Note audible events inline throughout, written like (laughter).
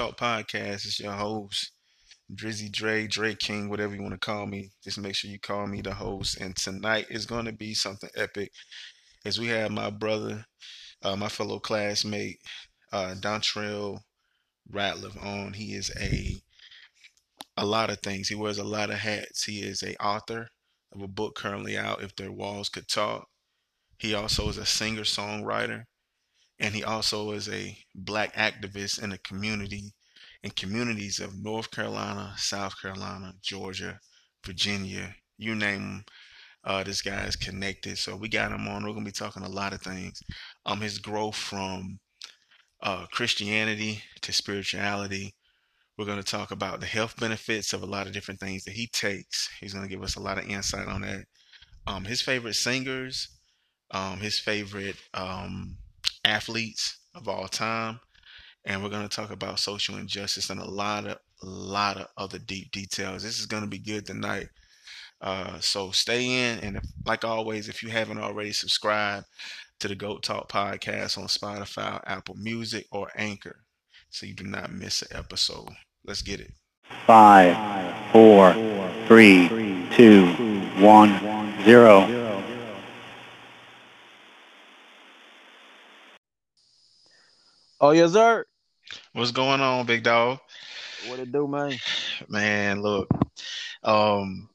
Talk Podcast. It's your host, Drizzy Dre, Dre King, whatever you want to call me. Just make sure you call me the host. And tonight is going to be something epic as we have my brother, uh, my fellow classmate, uh, Dontrell Ratliff on. He is a a lot of things. He wears a lot of hats. He is a author of a book currently out, If Their Walls Could Talk. He also is a singer songwriter, and he also is a black activist in the community in communities of North Carolina, South Carolina, Georgia, Virginia, you name them. Uh, this guy is connected, so we got him on. We're gonna be talking a lot of things. Um, his growth from uh, Christianity to spirituality. We're to talk about the health benefits of a lot of different things that he takes. He's to give us a lot of insight on that. Um, his favorite singers, um, his favorite um, athletes of all time, and we're going to talk about social injustice and a lot of lot of other deep details. This is going to be good tonight. Uh, so stay in, and if, like always, if you haven't already subscribed to the Goat Talk podcast on Spotify, Apple Music, or Anchor, so you do not miss an episode. Let's get it. Five, four, three, two, one, zero. Oh yes, sir. What's going on, big dog? What it do, man? Man, look, um,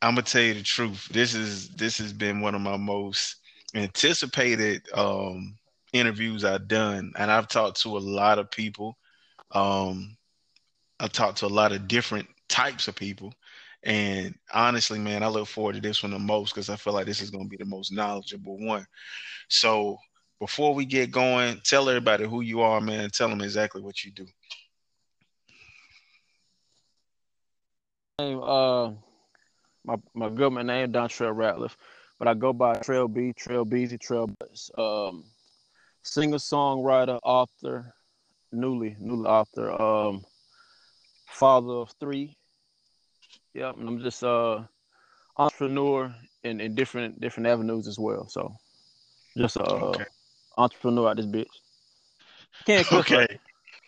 I'm gonna tell you the truth. This is this has been one of my most anticipated um interviews I've done, and I've talked to a lot of people. Um, I've talked to a lot of different types of people, and honestly, man, I look forward to this one the most because I feel like this is going to be the most knowledgeable one. So, before we get going, tell everybody who you are, man. Tell them exactly what you do. Name, uh, my my government name Dontrell Ratliff, but I go by Trail B, Trail Beezy, Trail Buzz. Um, singer, songwriter, author, newly newly author, um, father of three. Yep, and I'm just uh entrepreneur in, in different different avenues as well. So just a uh, Okay. Entrepreneur out this bitch. (laughs) Can't cook Okay. right.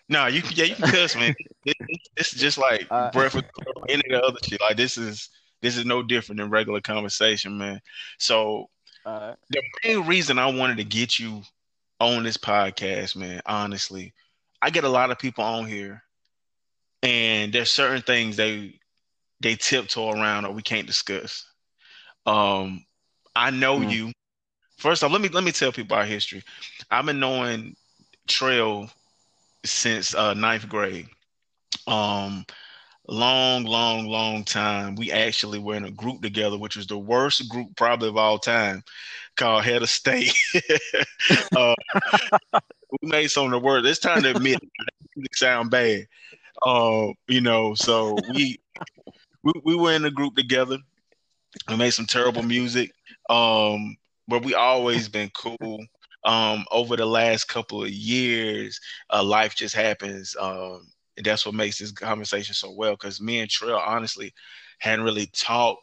No, you yeah, you can cuss, man. This, this is just like Uh, breakfast or any of the other shit. Like this is this is no different than regular conversation, man. So All right. the main reason I wanted to get you on this podcast, man, honestly, I get a lot of people on here, and there's certain things they they tiptoe around or we can't discuss. Um, I know Mm. you. First off, let me let me tell people our history. I've been knowing Trail since uh, ninth grade. Um, long, long, long time. We actually were in a group together, which was the worst group probably of all time, called Head of State. (laughs) uh, we made some of the worst. It's time to admit it sound bad. Uh, you know, so we, we we were in a group together. We made some terrible music. Um, but we always been cool. Um, over the last couple of years, uh, life just happens. Um, and that's what makes this conversation so well because me and Trail honestly hadn't really talked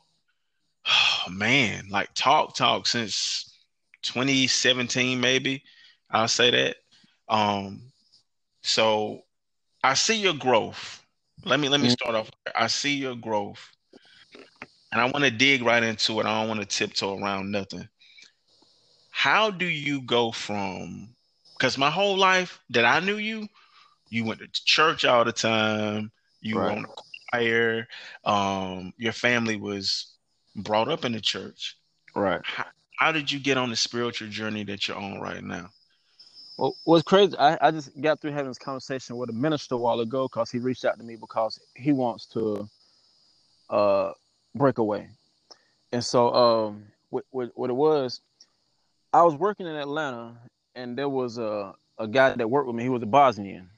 oh, (sighs) man like talk talk since 2017 maybe I'll say that um so I see your growth let me let me Mhm. start off I see your growth and I want to dig right into it I don't want to tiptoe around nothing how do you go from because my whole life that I knew you you went to church all the time. You were Right. on the choir. Um, your family was brought up in the church. Right. How did you get on the spiritual journey that you're on right now? Well, what's crazy, I, I just got through having this conversation with a minister a while ago because he reached out to me because he wants to uh, break away. And so, um, what, what, what it was, I was working in Atlanta and there was a, a guy that worked with me. He was a Bosnian.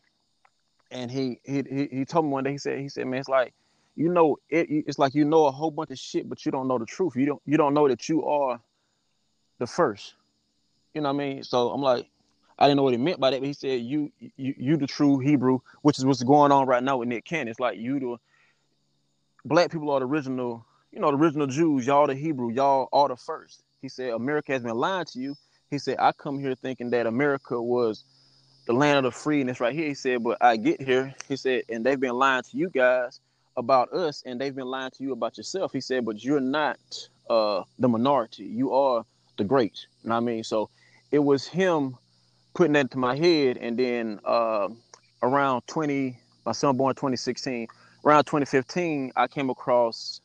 And he, he, he, he told me one day, he said, he said, man, it's like, you know, it, it's like you know a whole bunch of shit, but you don't know the truth. You don't, you don't know that you are the first. You know what I mean? So I'm like, I didn't know what he meant by that, but he said, "You, you, you, the true Hebrew," which is what's going on right now with Nick Cannon. It's like you, the black people are the original, you know, the original Jews. Y'all the Hebrew. Y'all are the first. He said, "America has been lying to you." He said, "I come here thinking that America was the land of the free and it's right here. He said, but I get here. He said, and they've been lying to you guys about us, and they've been lying to you about yourself. He said, but you're not uh, the minority. You are the great. You know what I mean? So it was him putting that into my head, and then uh, around 20, my son born 2016, around 2015, I came across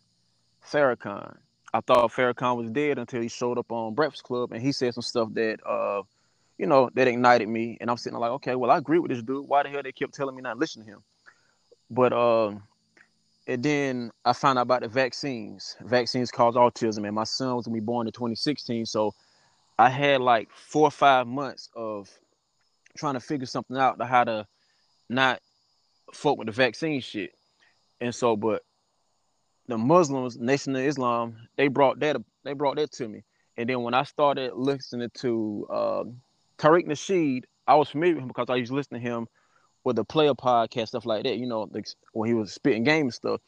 Farrakhan. I thought Farrakhan was dead until he showed up on Breakfast Club, and he said some stuff that uh, you know, that ignited me. And I'm sitting like, okay, well, I agree with this dude. Why the hell they kept telling me not to listen to him? But uh, and then I found out about the vaccines. Vaccines cause autism, and my son was gonna be born in 2016. So I had like four or five months of trying to figure something out to how to not fuck with the vaccine shit. And so, but the Muslims, Nation of Islam, they brought that they brought that to me. And then when I started listening to um, Tariq Nasheed, I was familiar with him because I used to listen to him with the player podcast, stuff like that, you know, when he was spitting game and stuff.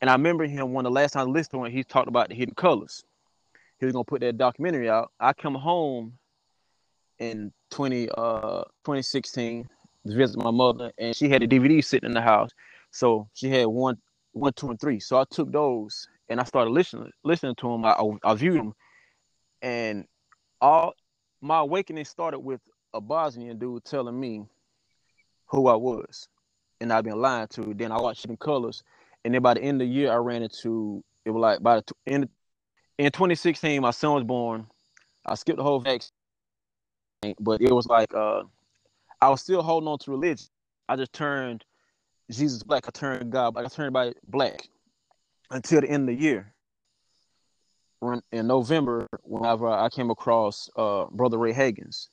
And I remember him when the last time I listened to him, he talked about the hidden colors. He was gonna put that documentary out. I come home in 20 uh 2016 to visit my mother, and she had a DVD sitting in the house. So she had one, one, two, and three. So I took those and I started listening listening to them. I, I viewed them, and all my awakening started with a Bosnian dude telling me who I was, and I've been lying to. Then I watched in colors, and then by the end of the year, I ran into it was like by the end in 2016, my son was born. I skipped the whole vaccine, but it was like uh, I was still holding on to religion. I just turned Jesus black. I turned God. I turned by black until the end of the year in November whenever I came across uh, Brother Ray Hagins,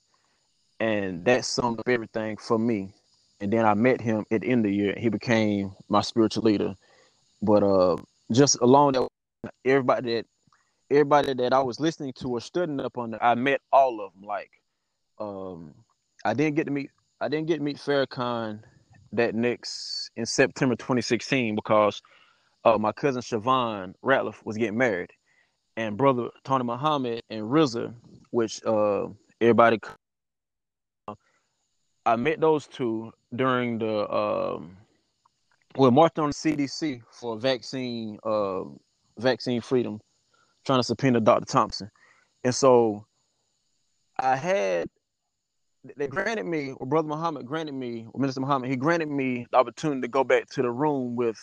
and that summed up everything for me. And then I met him at the end of the year. He became my spiritual leader. But uh, just along that, everybody that everybody that I was listening to or studying up on, I met all of them. Like, um, I didn't get to meet I didn't get to meet Farrakhan that next in September 2016 because uh, my cousin Siobhan Ratliff was getting married and brother Tony Muhammad and RZA, which uh, everybody. I met those two during the um, well marched on the CDC for vaccine uh, vaccine freedom, trying to subpoena Dr. Thompson, and so I had they granted me, or Brother Muhammad granted me, or Minister Muhammad, he granted me the opportunity to go back to the room with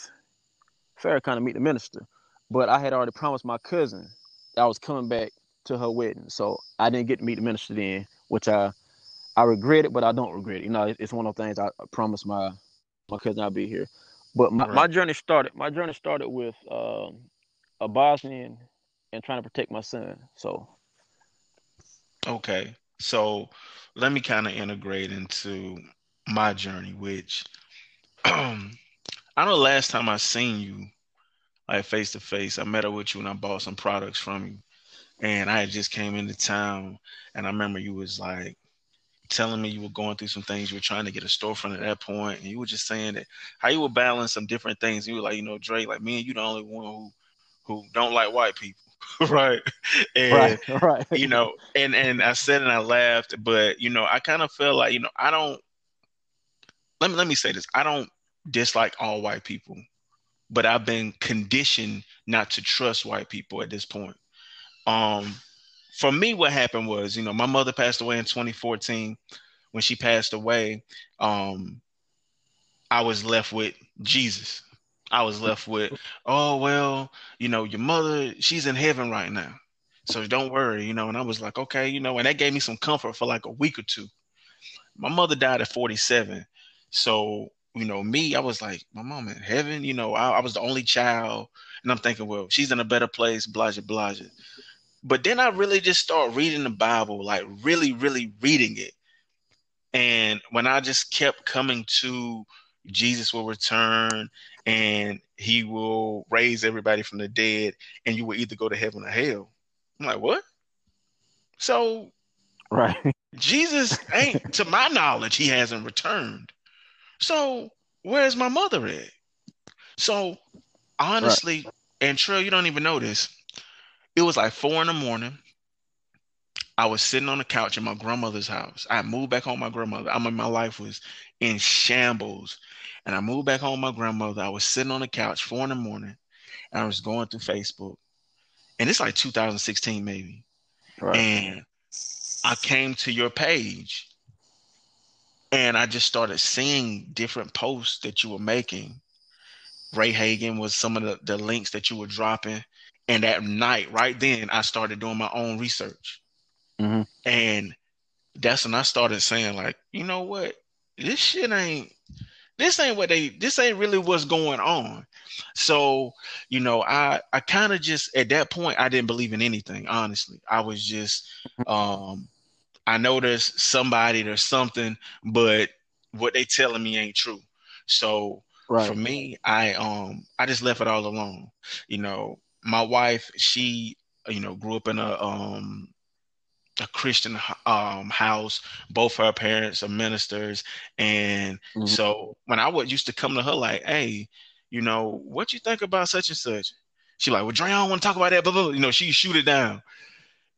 Farrakhan to meet the minister. But I had already promised my cousin that I was coming back to her wedding, so I didn't get to meet the minister then, which I I regret it, but I don't regret it. You know, it's one of those things I, promised my my cousin I'd be here. But my, right. my journey started. My journey started with um, a Bosnian and trying to protect my son. So, okay, so let me kind of integrate into my journey, which um, I know last time I seen you, like face to face. I met up with you and I bought some products from you. And I just came into town and I remember you was like telling me you were going through some things. You were trying to get a storefront at that point, and you were just saying that how you were balancing some different things. You were like, you know, Drake, like me and you, the only one who who don't like white people, (laughs) right? And right, (laughs) right. you know, and and I said and I laughed, but you know, I kind of feel like you know, I don't. Let me let me say this: I don't dislike all white people but I've been conditioned not to trust white people at this point. Um, for me, what happened was, you know, my mother passed away in 2014. When she passed away, um, I was left with Jesus. I was left with, oh well, you know, your mother, she's in heaven right now. So don't worry, you know. And I was like, okay, you know, and that gave me some comfort for like a week or two. My mother died at 47. So you know, me, I was like, my mom in heaven, you know, I, I, was the only child. And I'm thinking, well, she's in a better place, blah, blah, blah. But then I really just start reading the Bible, like really, really reading it. And when I just kept coming to Jesus will return and he will raise everybody from the dead and you will either go to heaven or hell. I'm like, what? So, right. Jesus (laughs) ain't, to my knowledge, he hasn't returned. So where's my mother at? So honestly, right. and Trell, you don't even know this. It was like four in the morning. I was sitting on the couch in my grandmother's house. I moved back home my grandmother. I mean, my life was in shambles. And I moved back home my grandmother. I was sitting on the couch four in the morning and I was going through Facebook. And it's like 2016 maybe. Right. And I came to your page and I just started seeing different posts that you were making. Ray Hagins was some of the, the links that you were dropping. And that night, right then, I started doing my own research. Mm-hmm. And that's when I started saying, like, you know what? This shit ain't this ain't what they this ain't really what's going on. So, you know, I I kind of just at that point I didn't believe in anything, honestly. I was just um I know there's somebody, or something, but what they telling me ain't true. So right. for me, I um I just left it all alone. You know, my wife, she you know grew up in a um a Christian um, house. Both her parents are ministers, and mm-hmm. so when I would used to come to her like, "Hey, you know, what you think about such and such?" She like, "Well, Dre, I don't want to talk about that." Blah, blah, blah. You know, she shoot it down,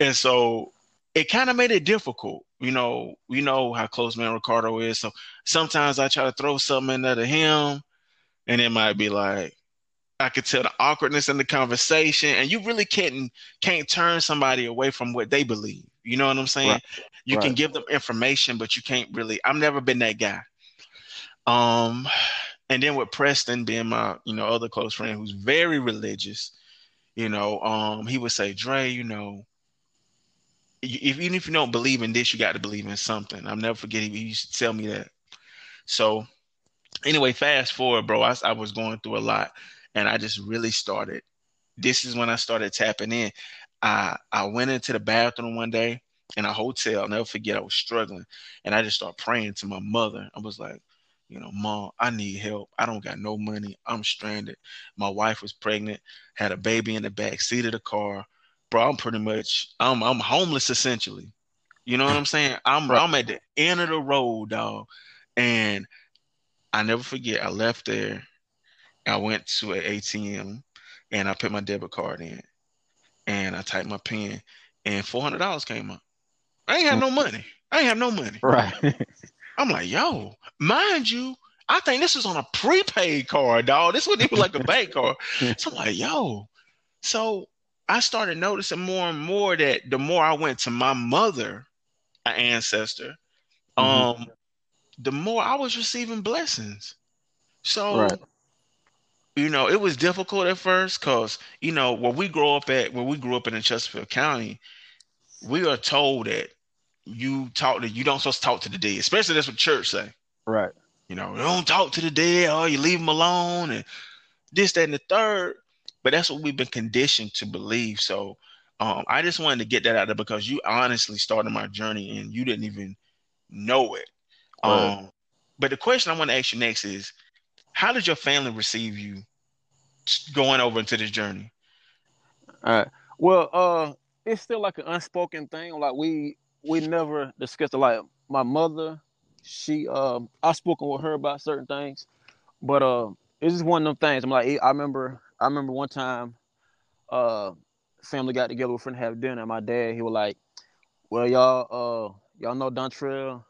and so it kind of made it difficult. You know, you know how close man Ricardo is. So sometimes I try to throw something in there to him, and it might be like, I could tell the awkwardness in the conversation, and you really can't can't turn somebody away from what they believe. You know what I'm saying? Right. You right. can give them information, but you can't really. I've never been that guy. Um, and then with Preston being my you know other close friend who's very religious, you know, um, he would say, Dre, you know, if even if you don't believe in this, you got to believe in something. I'll never forget he used to tell me that. So anyway, fast forward, bro. I, I was going through a lot, and I just really started. This is when I started tapping in. I I went into the bathroom one day in a hotel. I'll never forget. I was struggling, and I just started praying to my mother. I was like, you know, mom, I need help. I don't got no money. I'm stranded. My wife was pregnant, had a baby in the back seat of the car bro, I'm pretty much I'm I'm homeless essentially. You know what I'm saying? I'm right. I'm at the end of the road, dog. And I never forget, I left there. I went to an ATM and I put my debit card in and I typed my pin and four hundred dollars came up. I ain't have no money. I ain't have no money. Right. (laughs) I'm like, yo, mind you, I think this was on a prepaid card, dog. This wasn't even like a bank card. (laughs) So I'm like, yo. So I started noticing more and more that the more I went to my mother, an ancestor, mm-hmm. um, the more I was receiving blessings. So, right. You know, it was difficult at first because you know where we grow up at, where we grew up in, in Chesterfield County, we are told that you talk to you don't supposed to talk to the dead, especially that's what church say. Right. You know, don't talk to the dead, or you leave them alone, and this, that, and the third. But that's what we've been conditioned to believe. So um, I just wanted to get that out there because you honestly started my journey and you didn't even know it. Right. Um, but the question I want to ask you next is, how did your family receive you going over into this journey? All right. Well, uh, it's still like an unspoken thing. Like we we never discussed it. Like my mother, she um, I've spoken with her about certain things, but uh, it's just one of them things. I'm like, I remember I remember one time, uh, family got together, we're to have dinner. And my dad, he was like, "Well, y'all, uh, y'all know Dontrell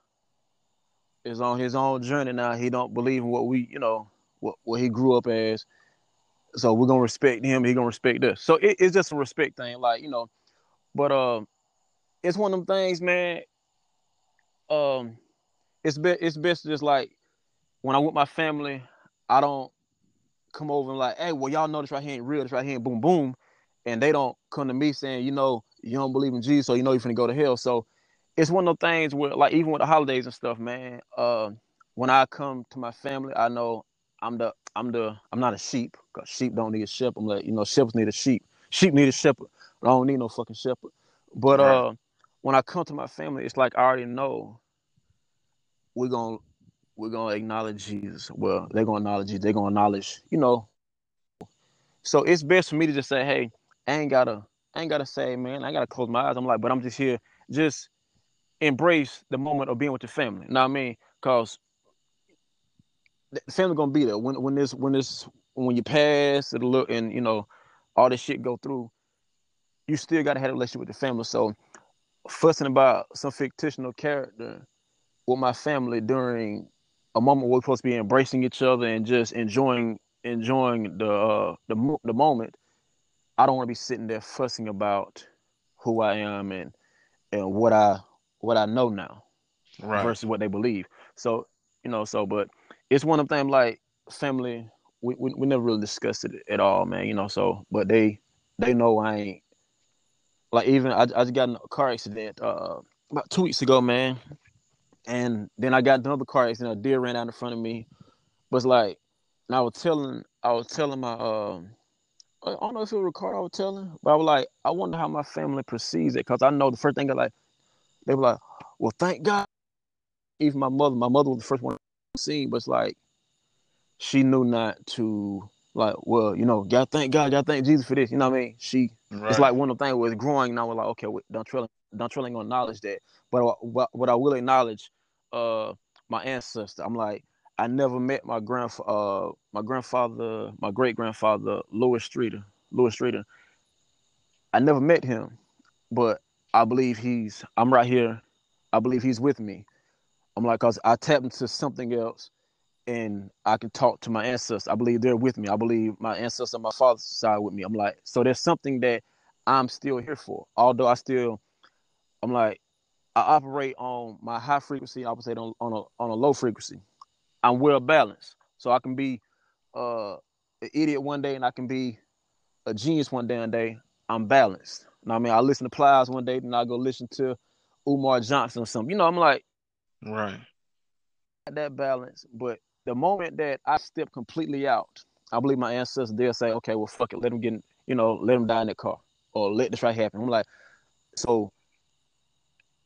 is on his own journey now. He don't believe in what we, you know, what what he grew up as. So we're gonna respect him. He gonna respect us. So it, it's just a respect thing, like you know. But uh, it's one of them things, man. Um, it's best. It's best just like when I'm with my family. I don't come over and like, hey, well, y'all know this right here ain't real, this right here ain't boom boom. And they don't come to me saying, you know, you don't believe in Jesus, so you know you're gonna go to hell. So it's one of those things where like even with the holidays and stuff, man, uh, when I come to my family, I know I'm the I'm the I'm not a sheep, because sheep don't need a shepherd. I'm like, you know, shepherds need a sheep. Sheep need a shepherd. I don't need no fucking shepherd. But uh when I come to my family, it's like I already know we're gonna we're gonna acknowledge Jesus. Well, they're gonna acknowledge Jesus. They're gonna acknowledge, you know. So it's best for me to just say, hey, I ain't gotta, I ain't gotta say, man, I gotta close my eyes. I'm like, but I'm just here, just embrace the moment of being with your family. You know what I mean? Cause the family gonna be there when when this when this when you pass it'll look and you know all this shit go through. You still gotta have a relationship with the family. So fussing about some fictional character with my family during a moment where we're supposed to be embracing each other and just enjoying enjoying the uh, the the moment. I don't want to be sitting there fussing about who I am and and what I what I know now Right. versus what they believe. So you know, so but it's one of them like family. We, we we never really discussed it at all, man. You know, so but they they know I ain't like even I, I just got in a car accident uh about two weeks ago, man. And then I got another car accident. A deer ran out in front of me. But like, and I was telling, I was telling my, um, I don't know if it was Ricardo I was telling, but I was like, I wonder how my family perceives it, cause I know the first thing I like, they were like, well, thank God. Even my mother, my mother was the first one seen, see, but it's like, she knew not to like, well, you know, God, thank God, y'all thank Jesus for this. You know what I mean? She Right. it's like one of the things was growing, and I was like, okay, wait, don't trilling, don't trilling gonna acknowledge that. But what, what, what I will acknowledge, uh, my ancestor. I'm like, I never met my grand, uh, my grandfather, my great grandfather, Louis Streeter, Louis Streeter. I never met him, but I believe he's. I'm right here. I believe he's with me. I'm like, cause I tapped into something else, and I can talk to my ancestors. I believe they're with me. I believe my ancestors on my father's side with me. I'm like, so there's something that I'm still here for. Although I still, I'm like, I operate on my high frequency. I operate on on a on a low frequency. I'm well balanced, so I can be uh, an idiot one day and I can be a genius one day. And day I'm balanced. You know I mean, I listen to Plies one day, then I go listen to Umar Johnson or something. You know, I'm like Right. that balance. But the moment that I step completely out, I believe my ancestors they'll say, okay, well, fuck it, let them get, you know, let them die in the car, or let this right happen. I'm like, so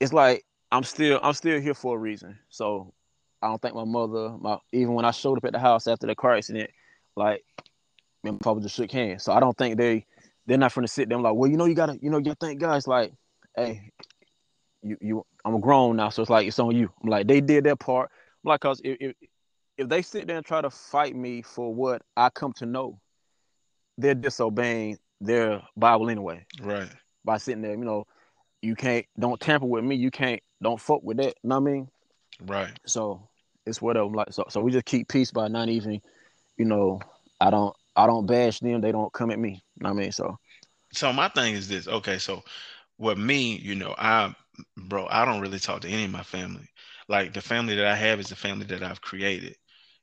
it's like I'm still I'm still here for a reason. So I don't think my mother, my even when I showed up at the house after the car accident, like my papa just shook hands. So I don't think they they're not gonna sit there and like, well, you know, you gotta, you know, you thank God. It's like, hey, you you I'm grown now, so it's like it's on you. I'm like, they did their part. I'm like, cause if, if if they sit there and try to fight me for what I come to know, they're disobeying their Bible anyway Right. by sitting there. You know, you can't don't tamper with me. You can't don't fuck with that. You know what I mean? Right. So it's whatever. I'm like so so we just keep peace by not even, you know, I don't I don't bash them. They don't come at me. You know what I mean? So So my thing is this. Okay, so with me, you know, I bro, I don't really talk to any of my family. Like the family that I have is the family that I've created,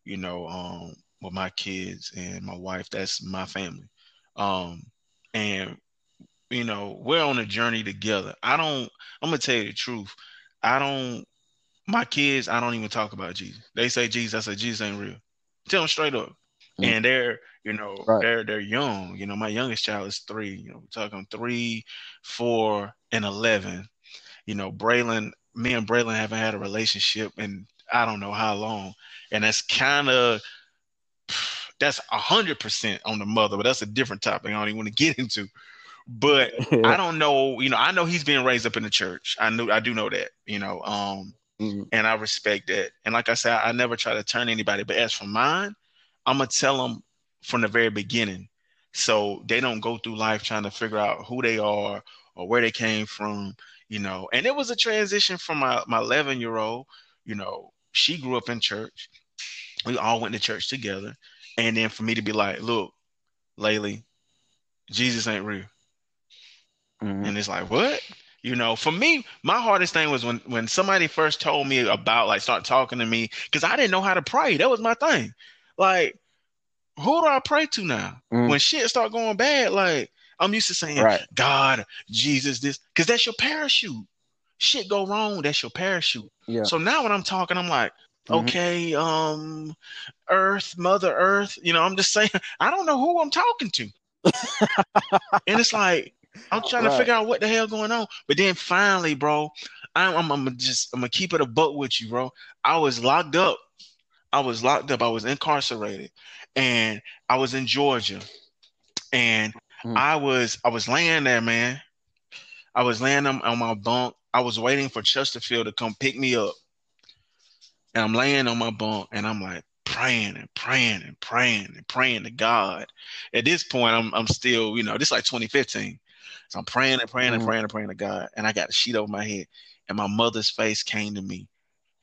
you know, um, with my kids and my wife. That's my family. Um, and you know, we're on a journey together. I don't, I'm gonna tell you the truth. I don't, my kids, I don't even talk about Jesus. They say Jesus, I say Jesus ain't real. Tell them straight up. Mm. And they're, you know, Right. they're they're young. You know, my youngest child is three. You know, we're talking three, four, and eleven. You know, Braylon, me and Braylon haven't had a relationship in I don't know how long, and that's kind of (sighs) that's a hundred percent on the mother, but that's a different topic. I don't even want to get into. But (laughs) I don't know, you know, I know he's being raised up in the church. I knew I do know that, you know, um, Mhm. and I respect that. And like I said, I never try to turn anybody. But as for mine, I'm gonna tell them from the very beginning, so they don't go through life trying to figure out who they are or where they came from, you know. And it was a transition from my my 11 year old, you know, she grew up in church. We all went to church together, and then for me to be like, look, Laylee, Jesus ain't real. Mhm. And it's like, what? You know, for me, my hardest thing was when when somebody first told me about like start talking to me because I didn't know how to pray. That was my thing. Like, who do I pray to now? Mm. When shit start going bad, like I'm used to saying Right. God, Jesus, this because that's your parachute. Shit go wrong, that's your parachute. Yeah. So now when I'm talking, I'm like, Mhm. okay, um, Earth, Mother Earth. You know, I'm just saying, (laughs) I don't know who I'm talking to. (laughs) and it's like I'm trying to figure out what the hell going on. But then finally, bro, I'm, I'm, I'm just I'm gonna keep it a buck with you, bro. I was locked up. I was locked up. I was incarcerated, and I was in Georgia, and Mm. I was I was laying there, man. I was laying on, on my bunk. I was waiting for Chesterfield to come pick me up, and I'm laying on my bunk, and I'm like praying and praying and praying and praying to God. At this point, I'm I'm still, you know, this is like 2015. So I'm praying and praying and Mhm. praying and praying to God, and I got a sheet over my head, and my mother's face came to me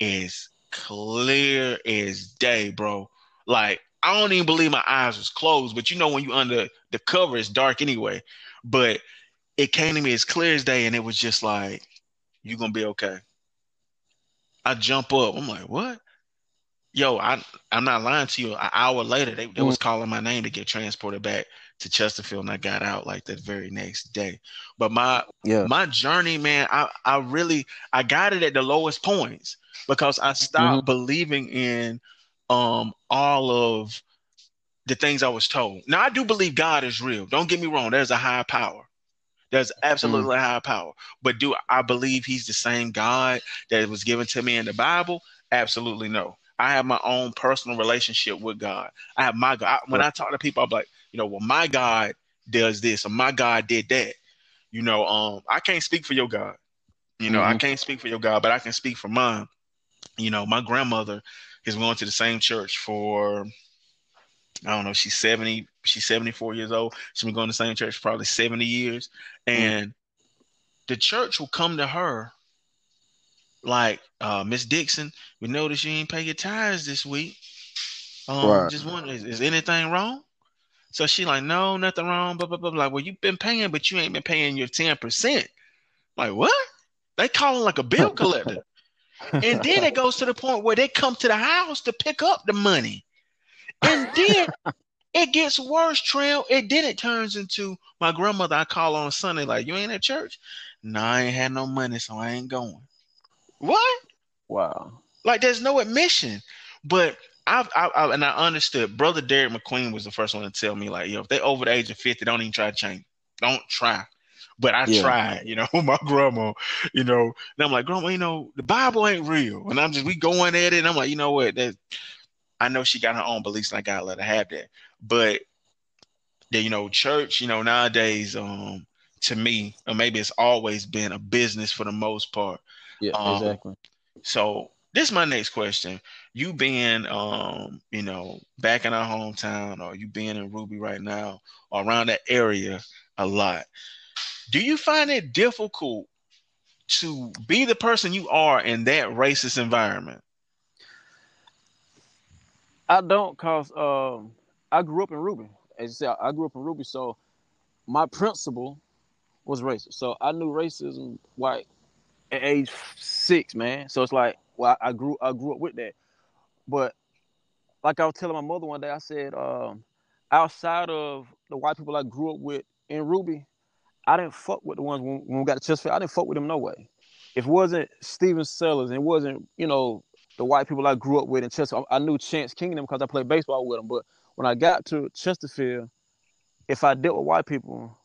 as clear as day, bro. Like I don't even believe my eyes was closed, but you know when you under the cover, it's dark anyway. But it came to me as clear as day, and it was just like, "You gonna be okay." I jump up. I'm like, "What?" Yo, I I'm not lying to you. An hour later, they, they was calling my name to get transported back to Chesterfield, and I got out like that very next day. But my Yeah. my journey, man, I I really I got it at the lowest points because I stopped believing in um all of the things I was told. Now I do believe God is real. Don't get me wrong. There's a higher power. There's absolutely a higher power. But do I believe he's the same God that was given to me in the Bible? Absolutely no. I have my own personal relationship with God. I have my God. When I talk to people, I'm like, you know, well, my God does this or my God did that. You know, um, I can't speak for your God. You know, I Mhm. can't speak for your God, but I can speak for mine. You know, my grandmother is going to the same church for I don't know, she's 70, she's 74 years old. She's been going to the same church for probably 70 years. And the church will come to her like, uh, Miss Dixon, we noticed you ain't pay your tithes this week. Um, Right. just wondering, is, is anything wrong? So she like, no, nothing wrong. Blah blah blah. Like, well, you've been paying, but you ain't been paying your ten percent. Like, what? They calling like a bill collector. And then it goes to the point where they come to the house to pick up the money. And then (laughs) it gets worse, Trail. It then it turns into my grandmother. I call on Sunday, like, you ain't at church? No, I ain't had no money, so I ain't going. What? wow. Like, there's no admission. But I've, I, I and I understood. Brother Derek McQueen was the first one to tell me, like, yo, if they over the age of 50, don't even try to change. Don't try. But I Yeah. tried, you know, (laughs) my grandma, you know, and I'm like, grandma, you know, the Bible ain't real. And I'm just, we going at it. And I'm like, you know what? That I know she got her own beliefs and I gotta let her have that. But the, you know, church, you know, nowadays, um, to me, or maybe it's always been a business for the most part. Yeah, Um, exactly. So this is my next question. You being um, you know, back in our hometown or you being in Ruby right now or around that area a lot, do you find it difficult to be the person you are in that racist environment? I don't cause um I grew up in Ruby. As you said, I grew up in Ruby, so my principal was racist. So I knew racism like at age six, man. So it's like well, I grew I grew up with that. But like I was telling my mother one day, I said, um, outside of the white people I grew up with in Ruby, I didn't fuck with the ones when, when we got to Chesterfield. I didn't fuck with them no way. If it wasn't Steven Sellers and it wasn't, you know, the white people I grew up with in Chesterfield, I knew Chance Kingdom because I played baseball with them. But when I got to Chesterfield, if I dealt with white people,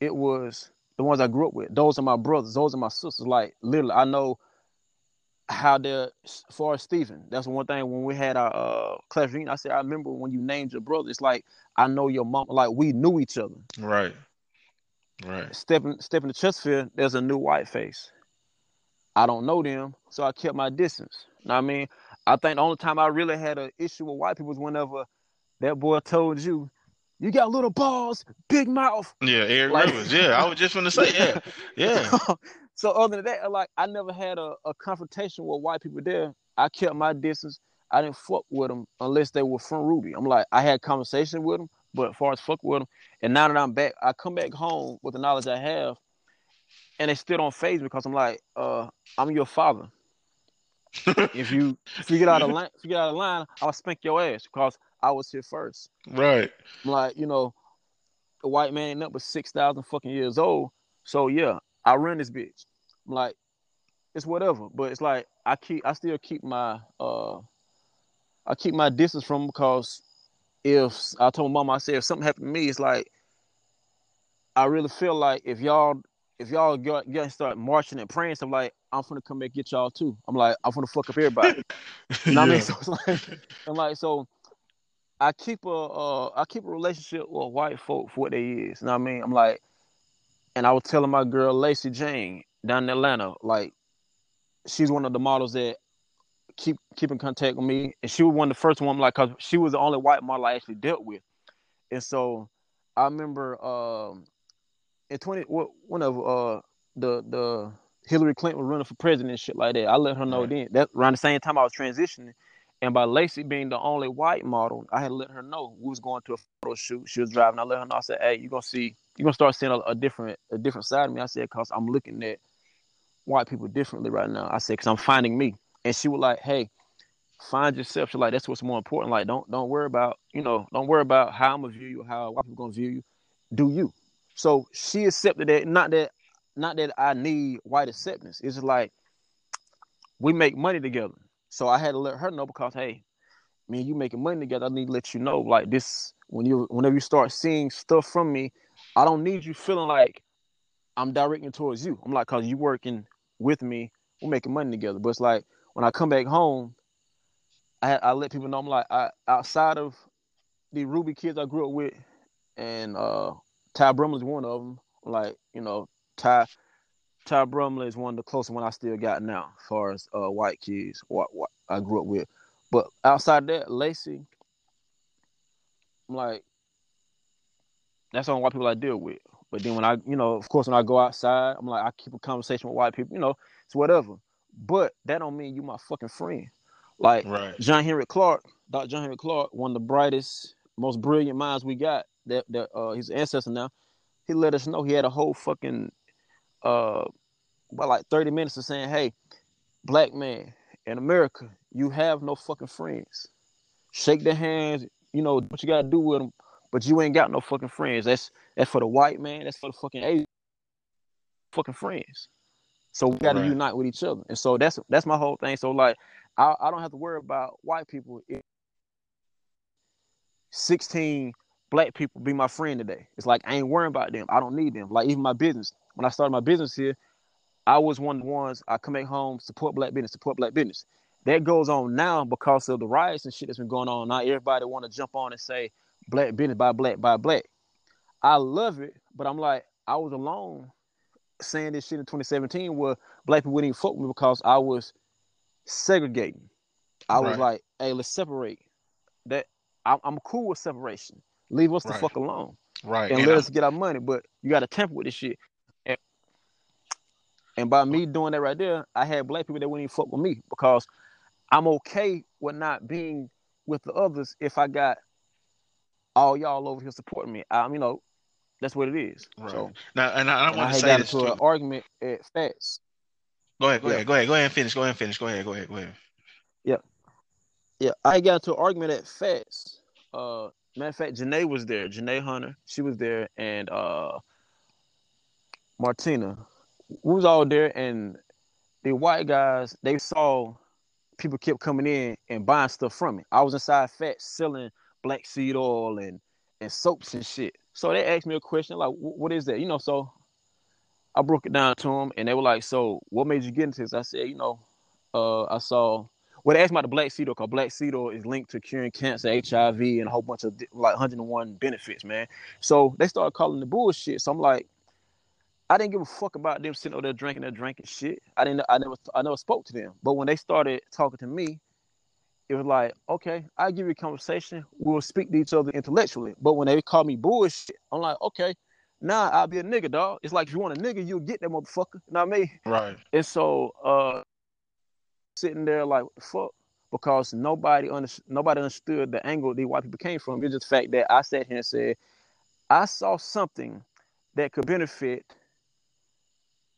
it was the ones I grew up with. Those are my brothers. Those are my sisters. Like literally, I know how they're as far as Stephen. That's one thing when we had our uh, class reunion. I said, I remember when you named your brother. It's like I know your mom. Like we knew each other. Right. Right. Stepping stepping to Chesterfield, there's a new white face. I don't know them, so I kept my distance. You Know what I mean? I think the only time I really had an issue with white people was whenever that boy told you, you got little balls, big mouth. Yeah, Eric Like- Rivers. Yeah, I was just gonna say, yeah. (laughs) Yeah. so other than that, like I never had a, a confrontation with white people there. I kept my distance. I didn't fuck with them unless they were from Ruby. I'm like, I had conversation with them, but as far as fuck with them, and now that I'm back, I come back home with the knowledge I have, and they still don't phase me because I'm like, uh, I'm your father. (laughs) if you if you get out of line, if you get out of line, I'll spank your ass because I was here first. right. I'm like, you know, a white man ain't nothing but six thousand fucking years old. So yeah, I run this bitch. I'm like, it's whatever. But it's like I keep I still keep my uh I keep my distance from because if I told mama I said if something happened to me, it's like I really feel like if y'all if y'all get, get start marching and praying stuff like I'm gonna come back get y'all too. I'm like I'm gonna fuck up everybody. (laughs) You know what I mean? (laughs) So it's like, I'm like, so I keep a, uh, I keep a relationship with white folk for what they is. You know what I mean? I'm like, and I was telling my girl Lacey Jane down in Atlanta, like, she's one of the models that keep keep in contact with me, and she was one of the first one, like, cause she was the only white model I actually dealt with, and so I remember um, in twenty one of uh the the Hillary Clinton was running for president and shit like that. I let her know Right. then. That around the same time I was transitioning. And by Lacey being the only white model, I had to let her know we was going to a photo shoot. She was driving. I let her know. I said, "Hey, you gonna see, you gonna start seeing a, a different, a different side of me." I said, "Cause I'm looking at white people differently right now." I said, "Cause I'm finding me." And she was like, "Hey, find yourself." She's like, "That's what's more important. Like, don't don't worry about, you know, don't worry about how I'm gonna view you, how white people gonna view you. Do you?" So she accepted that. Not that, not that I need white acceptance. It's just like we make money together. So I had to let her know because hey, man, you making money together. I need to let you know like this when you whenever you start seeing stuff from me, I don't need you feeling like I'm directing towards you. I'm like, cause you working with me, we're making money together. But it's like when I come back home, I I let people know I'm like I outside of the Ruby kids I grew up with, and uh Ty Brumley is one of them. Like you know Ty Ty Brumley is one of the closest one I still got now, as far as uh, white kids, what, what I grew up with. But outside that, Lacey, I'm like, that's the only white people I deal with. But then when I, you know, of course, when I go outside, I'm like, I keep a conversation with white people, you know, it's whatever. But that don't mean you my fucking friend. Like Right. John Henrik Clarke, Dr. John Henrik Clarke, one of the brightest, most brilliant minds we got. That that uh, an ancestor now. He let us know he had a whole fucking uh, about like 30 minutes of saying, "Hey, black man in America, you have no fucking friends. Shake their hands, you know what you gotta do with them, but you ain't got no fucking friends. That's that's for the white man. That's for the fucking Asian fucking friends. So we got to Right. unite with each other. And so that's that's my whole thing. So like, I, I don't have to worry about white people. If 16 black people be my friend today. It's like I ain't worrying about them. I don't need them. Like even my business. When I started my business here, I was one of the ones I come back home, support black business, support black business. That goes on now because of the riots and shit that's been going on. Now everybody want to jump on and say black business by black by black. I love it, but I'm like, I was alone saying this shit in 2017 where black people wouldn't even fuck with me because I was segregating. I was like, hey, let's separate. That I'm, I'm cool with separation. Leave us the Right. fuck alone Right. and And let I- us get our money. But you got to tamper with this shit. And, and by me doing that right there, I had black people that wouldn't even fuck with me because I'm okay with not being with the others if I got all y'all over here supporting me. Um, you know, that's what it is. Right. So now, and I, I and I want to had say got this into too. an argument at Fats. Go ahead. Go Yeah. ahead. Go ahead. Go ahead and finish. Go ahead and finish. Go ahead. Go ahead. Go ahead. Yeah, I got into an argument at Fats. Uh, matter of fact, Janae was there. Janae Hunter, she was there, and uh, Martina, we was all there. And the white guys, they saw people kept coming in and buying stuff from me. I was inside Fat selling black seed oil and and soaps and shit. So they asked me a question like, "What is that?" You know, so I broke it down to them, and they were like, "So, what made you get into this?" I said, "You know, uh, I saw." Well, they asked about the black seed oil because black seed oil is linked to curing cancer, HIV, and a whole bunch of like 101 benefits, man. So they started calling the bullshit. So I'm like, I didn't give a fuck about them sitting over there drinking their drinking shit. I didn't. I never. I never spoke to them. But when they started talking to me, it was like, okay, I give you a conversation. We'll speak to each other intellectually. But when they call me bullshit, I'm like, okay, nah, I'll be a nigga, dog. It's like if you want a nigga, you'll get that motherfucker. You know what I mean? Right. And so, uh, sitting there like, what the fuck? Because nobody under, nobody understood the angle these white people came from. It's just the fact that I sat here and said, I saw something that could benefit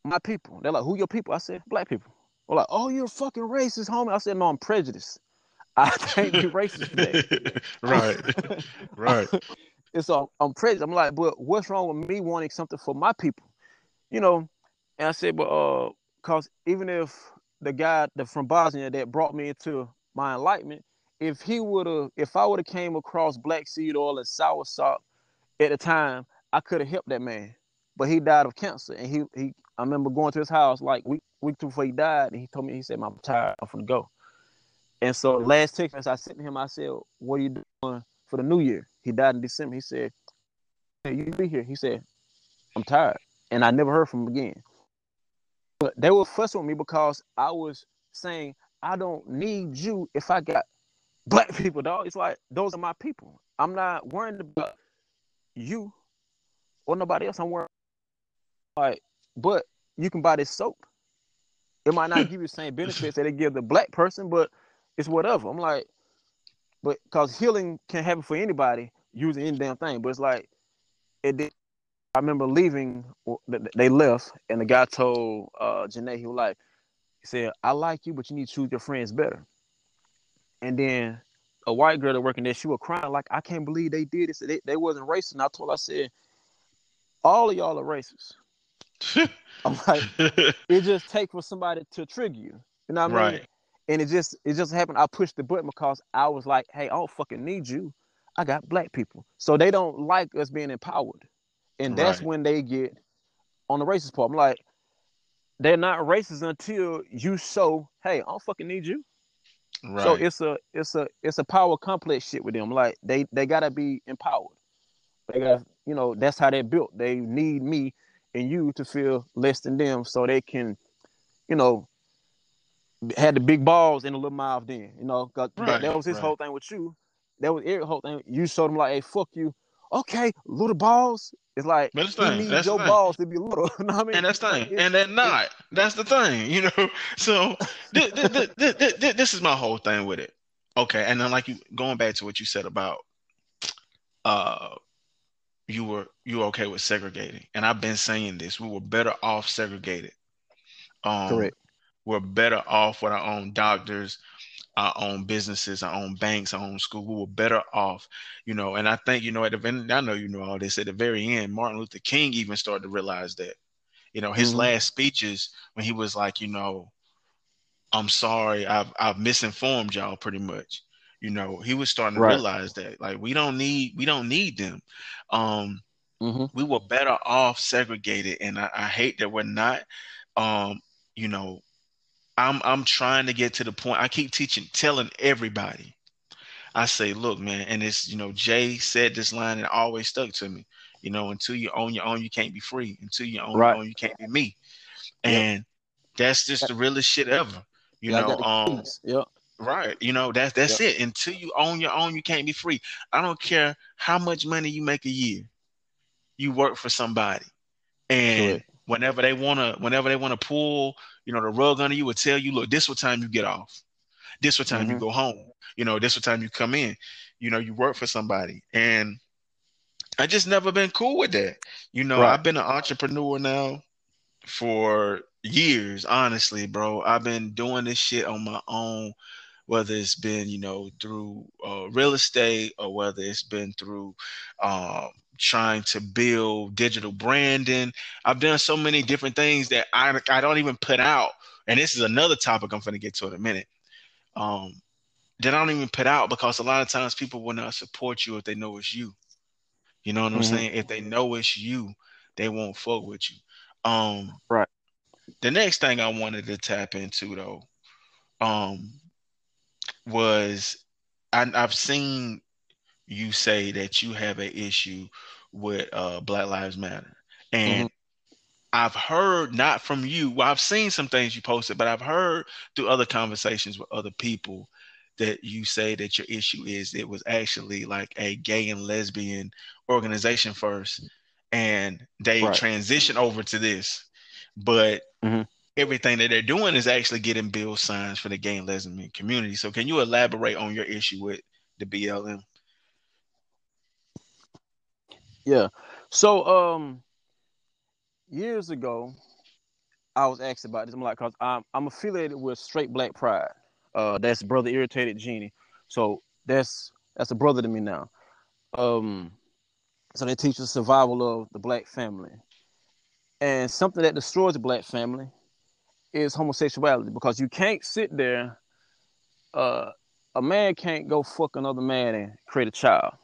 my people. They're like, who your people? I said, black people. They're like, oh, you're fucking racist, homie. I said, no, I'm prejudiced. (laughs) I can't be racist that. (laughs) right. Right. (laughs) and so I'm prejudiced. I'm like, but what's wrong with me wanting something for my people? You know, and I said, but uh, cause even if the guy that from Bosnia that brought me into my enlightenment, if he would have, if I would have came across black seed oil and soursop at the time, I could have helped that man. But he died of cancer, and he he. I remember going to his house like week week two before he died, and he told me he said, "I'm tired. I'm gonna go." And so last text I sent him, I said, "What are you doing for the new year?" He died in December. He said, hey, "You be here." He said, "I'm tired," and I never heard from him again. But they were fussing with me because I was saying, "I don't need you if I got black (laughs) people, dog." It's like those are my people. I'm not worried about you or nobody else. I'm worried like, but you can buy this soap. It might not hmm. give you the same benefits that it give the black person, but it's whatever. I'm like, but because healing can happen for anybody using any damn thing. But it's like, it did. I remember leaving. They left, and the guy told uh, Janae, he was like, he said, "I like you, but you need to choose your friends better." And then a white girl that working there, she was crying like, "I can't believe they did this. They, they wasn't racist." And I told her, I said, "All of y'all are racist." (laughs) I'm like, it just takes for somebody to trigger you. You know what I mean? Right. And it just it just happened. I pushed the button because I was like, hey, I don't fucking need you. I got black people. So they don't like us being empowered. And that's right. when they get on the racist part. I'm like, they're not racist until you show, hey, I don't fucking need you. Right. So it's a it's a it's a power complex shit with them. Like they they gotta be empowered. They got you know that's how they're built. They need me and you to feel less than them so they can, you know, had the big balls and the little mouth then, you know, right, that, that, was his right. whole thing with you. That was Eric whole thing. You showed him like, hey, fuck you. Okay, little balls. It's like but it's he needs that's your balls to be little. (laughs) you know I mean? And that's the thing. Like, and they're not. That's the thing, you know. (laughs) So this, this, this, this is my whole thing with it. Okay, and then like you going back to what you said about uh you were you were okay with segregating. And I've been saying this. We were better off segregated. Um, Correct. We're better off with our own doctors, our own businesses, our own banks, our own school. We were better off, you know. And I think, you know, at the end, I know you know all this. At the very end, Martin Luther King even started to realize that. You know, his mm-hmm. last speeches when he was like, you know, I'm sorry, I've I've misinformed y'all pretty much. You know, he was starting to right. realize that like we don't need we don't need them. Um, mm-hmm. we were better off segregated, and I, I hate that we're not. Um, you know, I'm I'm trying to get to the point. I keep teaching, telling everybody. I say, look, man, and it's you know, Jay said this line and always stuck to me. You know, until you own your own, you can't be free. Until you own right. your own, you can't be me. And that's just the realest shit ever. You yeah, know, um, yep. Right. You know, that's that's yep. it. Until you own your own, you can't be free. I don't care how much money you make a year. You work for somebody. And whenever they wanna whenever they wanna pull, you know, the rug under you will tell you, look, this what time you get off. This what time mm-hmm. you go home. You know, this what time you come in. You know, you work for somebody. And I just never been cool with that. You know, right. I've been an entrepreneur now for years, honestly, bro. I've been doing this shit on my own whether it's been you know through uh, real estate or whether it's been through um, trying to build digital branding. I've done so many different things that I I don't even put out. And this is another topic I'm going to get to in a minute. Um, that I don't even put out because a lot of times people will not support you if they know it's you. You know what mm-hmm. I'm saying? If they know it's you, they won't fuck with you. Um, right. The next thing I wanted to tap into though, um, was I, have seen you say that you have an issue with uh, Black Lives Matter, and mm-hmm. I've heard not from you. Well, I've seen some things you posted, but I've heard through other conversations with other people that you say that your issue is it was actually like a gay and lesbian organization first, and they right. transition over to this, but. Mm-hmm everything that they're doing is actually getting bill signs for the gay and lesbian community. So can you elaborate on your issue with the BLM? Yeah. So um years ago, I was asked about this. I'm like, cause I'm I'm affiliated with Straight Black Pride. Uh that's brother Irritated Genie. So that's that's a brother to me now. Um so they teach the survival of the black family. And something that destroys the black family is homosexuality because you can't sit there. Uh, a man can't go fuck another man and create a child.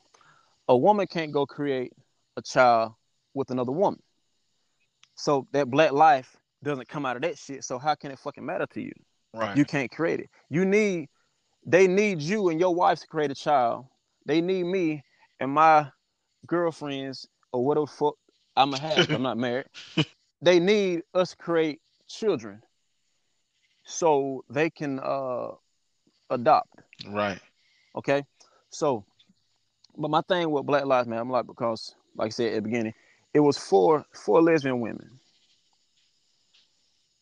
A woman can't go create a child with another woman. So that black life doesn't come out of that shit. So how can it fucking matter to you? Right. You can't create it. You need they need you and your wife to create a child. They need me and my girlfriends or whatever fuck I'm gonna have. I'm not (laughs) married. They need us to create children so they can uh adopt. Right. Okay. So, but my thing with Black Lives Matter, I'm like because, like I said at the beginning, it was for for lesbian women.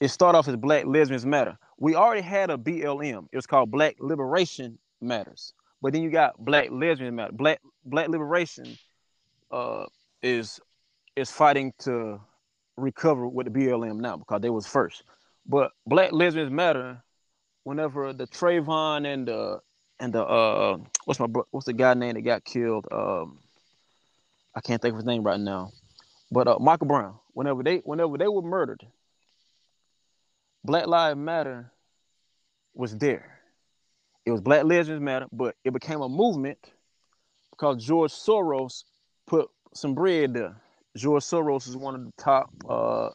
it started off as Black Lesbians Matter. We already had a BLM. It was called Black Liberation Matters. But then you got Black Lesbian Matter. Black Black Liberation uh, is is fighting to recover with the BLM now because they was first. But Black Lesbians Matter. Whenever the Trayvon and the and the uh, what's my what's the guy name that got killed? Um, I can't think of his name right now. But uh, Michael Brown. Whenever they whenever they were murdered, Black Lives Matter was there. It was Black Lesbians Matter, but it became a movement because George Soros put some bread there. George Soros is one of the top uh,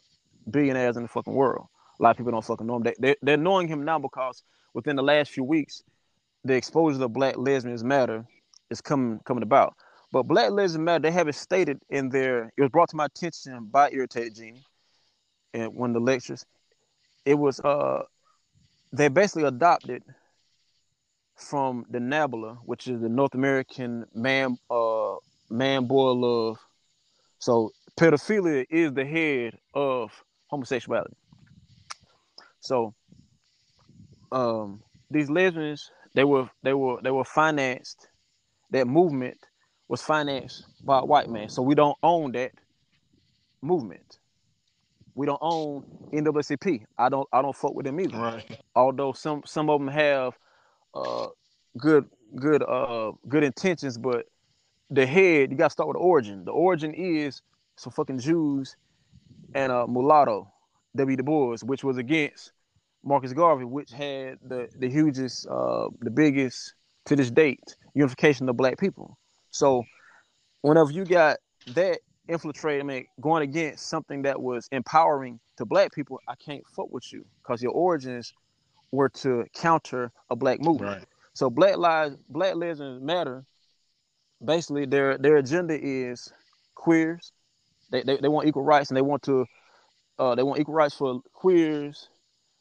billionaires in the fucking world. A lot of people don't fucking know him. They, they, they're knowing him now because within the last few weeks, the exposure of Black Lesbians Matter is coming coming about. But Black Lesbians Matter, they have it stated in their. It was brought to my attention by Irritated Genie, and one of the lectures. It was uh, they basically adopted from the NAMBLA, which is the North American Man uh Man Boy Love. So pedophilia is the head of homosexuality. So um these lesbians they were they were they were financed that movement was financed by a white man. So we don't own that movement. We don't own NAACP. I don't I don't fuck with them either. Right. Although some some of them have uh good good uh good intentions, but the head you gotta start with the origin. The origin is some fucking Jews and uh mulatto, W. Du Bois, which was against Marcus Garvey, which had the the hugest uh the biggest to this date unification of black people. So whenever you got that infiltrating, I mean, going against something that was empowering to black people, I can't fuck with you because your origins were to counter a black movement. Right. So black lives, black lives matter. Basically, their their agenda is queers. They, they, they want equal rights and they want to uh, they want equal rights for queers,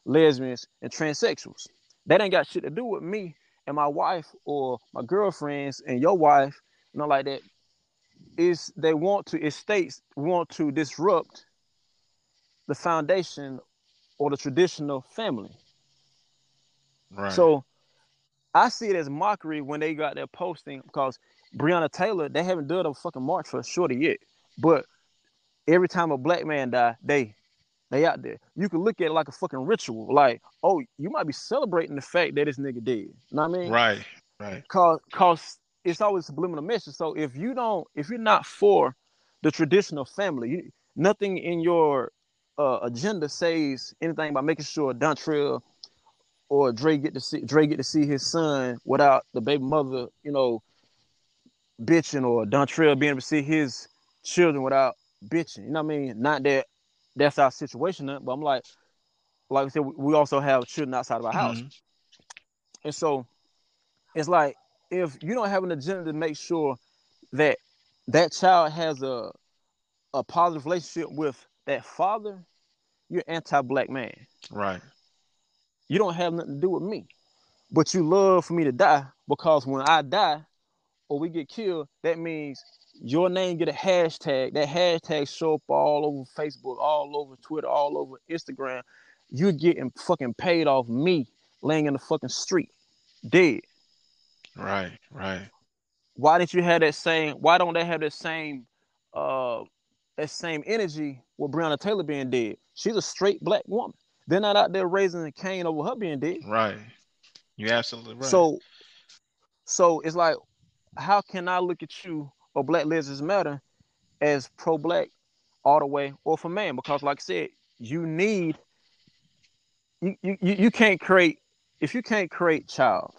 lesbians, and transsexuals. That ain't got shit to do with me and my wife or my girlfriends and your wife, you know, like that. Is they want to, it states want to disrupt the foundation or the traditional family. Right. So I see it as mockery when they got their posting because Breonna Taylor, they haven't done a fucking march for shorty yet. But every time a black man die, they they out there. You can look at it like a fucking ritual. Like, oh, you might be celebrating the fact that this nigga dead. You know what I mean? right. Right. Cause cause it's always a subliminal message. So if you don't, if you're not for the traditional family, you, nothing in your uh, agenda says anything about making sure Dontrell or Dre get to see Dre get to see his son without the baby mother, you know, bitching, or Dontrell being able to see his children without bitching. You know what I mean? Not that that's our situation, but I'm like, like I said, we also have children outside of our house, Mhm. and so it's like if you don't have an agenda to make sure that that child has a a positive relationship with that father, you're anti-black man. Right. You don't have nothing to do with me. But you love for me to die because when I die or we get killed, that means your name get a hashtag. That hashtag show up all over Facebook, all over Twitter, all over Instagram. You're getting fucking paid off me laying in the fucking street, dead. Right. Right. Why didn't you have that same? Why don't they have that same, uh, that same energy with Breonna Taylor being dead? She's a straight black woman. They're not out there raising Cain over her being dead. Right. You're absolutely right. So, so it's like, how can I look at you or Black Lives Matter as pro-black all the way or for man? Because, like I said, you need you you you you can't create if you can't create child.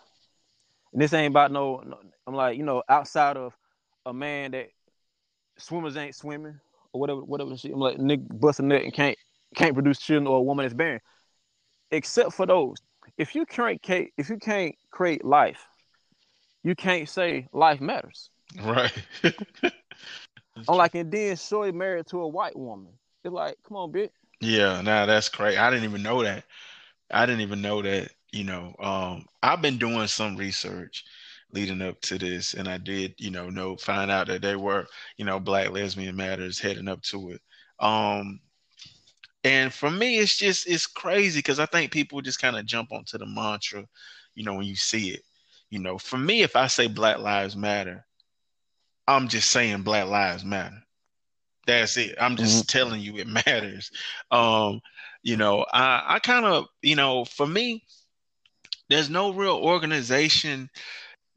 And this ain't about no. no I'm like you know outside of a man that swimmers ain't swimming or whatever whatever the shit. I'm like nigga bust a nut and can't can't produce children or a woman that's barren. Except for those, if you can't ca- if you can't create life, you can't say life matters. right. (laughs) I'm like, and then Shorty married to a white woman. It's like, come on, bitch. Yeah, nah, that's crazy. I didn't even know that. I didn't even know that, you know, um, I've been doing some research leading up to this, and I did, you know, know find out that they were, you know, Black Lesbian Matters heading up to it. Um, And for me, it's just it's crazy because I think people just kind of jump onto the mantra, you know, when you see it. You know, for me, if I say Black Lives Matter, I'm just saying Black Lives Matter. That's it. I'm just mm-hmm. telling you it (laughs) matters. Um, you know, I, I kind of, you know, for me, there's no real organization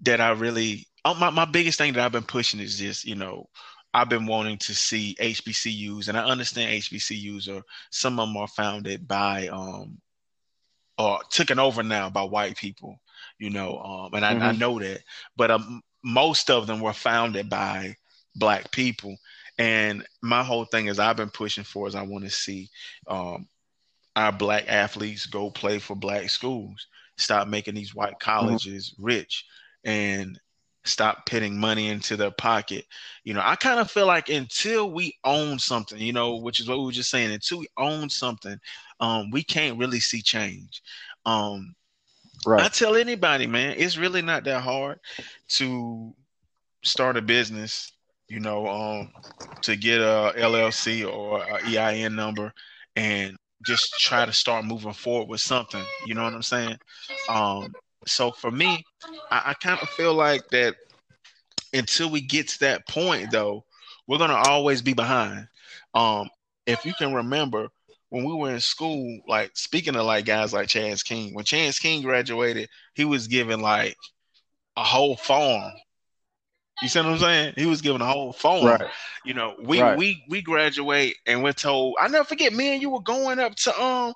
that I really oh, my, my biggest thing that I've been pushing is just, you know, I've been wanting to see HBCUs, and I understand HBCUs are some of them are founded by um or taken over now by white people, you know, um, and I, mm-hmm. I know that, but um, most of them were founded by black people. And my whole thing is I've been pushing for is I want to see um, our black athletes go play for black schools, stop making these white mm-hmm. colleges mm-hmm. rich, and stop putting money into their pocket. You know, I kind of feel like until we own something, you know, which is what we were just saying, until we own something, um, we can't really see change. Um, right. I tell anybody, man, it's really not that hard to start a business. You know, um, to get a LLC or a EIN number and just try to start moving forward with something. You know what I'm saying? Um, so for me, I, I kind of feel like that until we get to that point, though, we're gonna always be behind. Um, if you can remember when we were in school, like speaking of like guys like Chance King, when Chance King graduated, he was given like a whole farm. You see what I'm saying? He was given a whole farm. Right. You know, we right. we we graduate and we're told. I never forget. Me and you were going up to um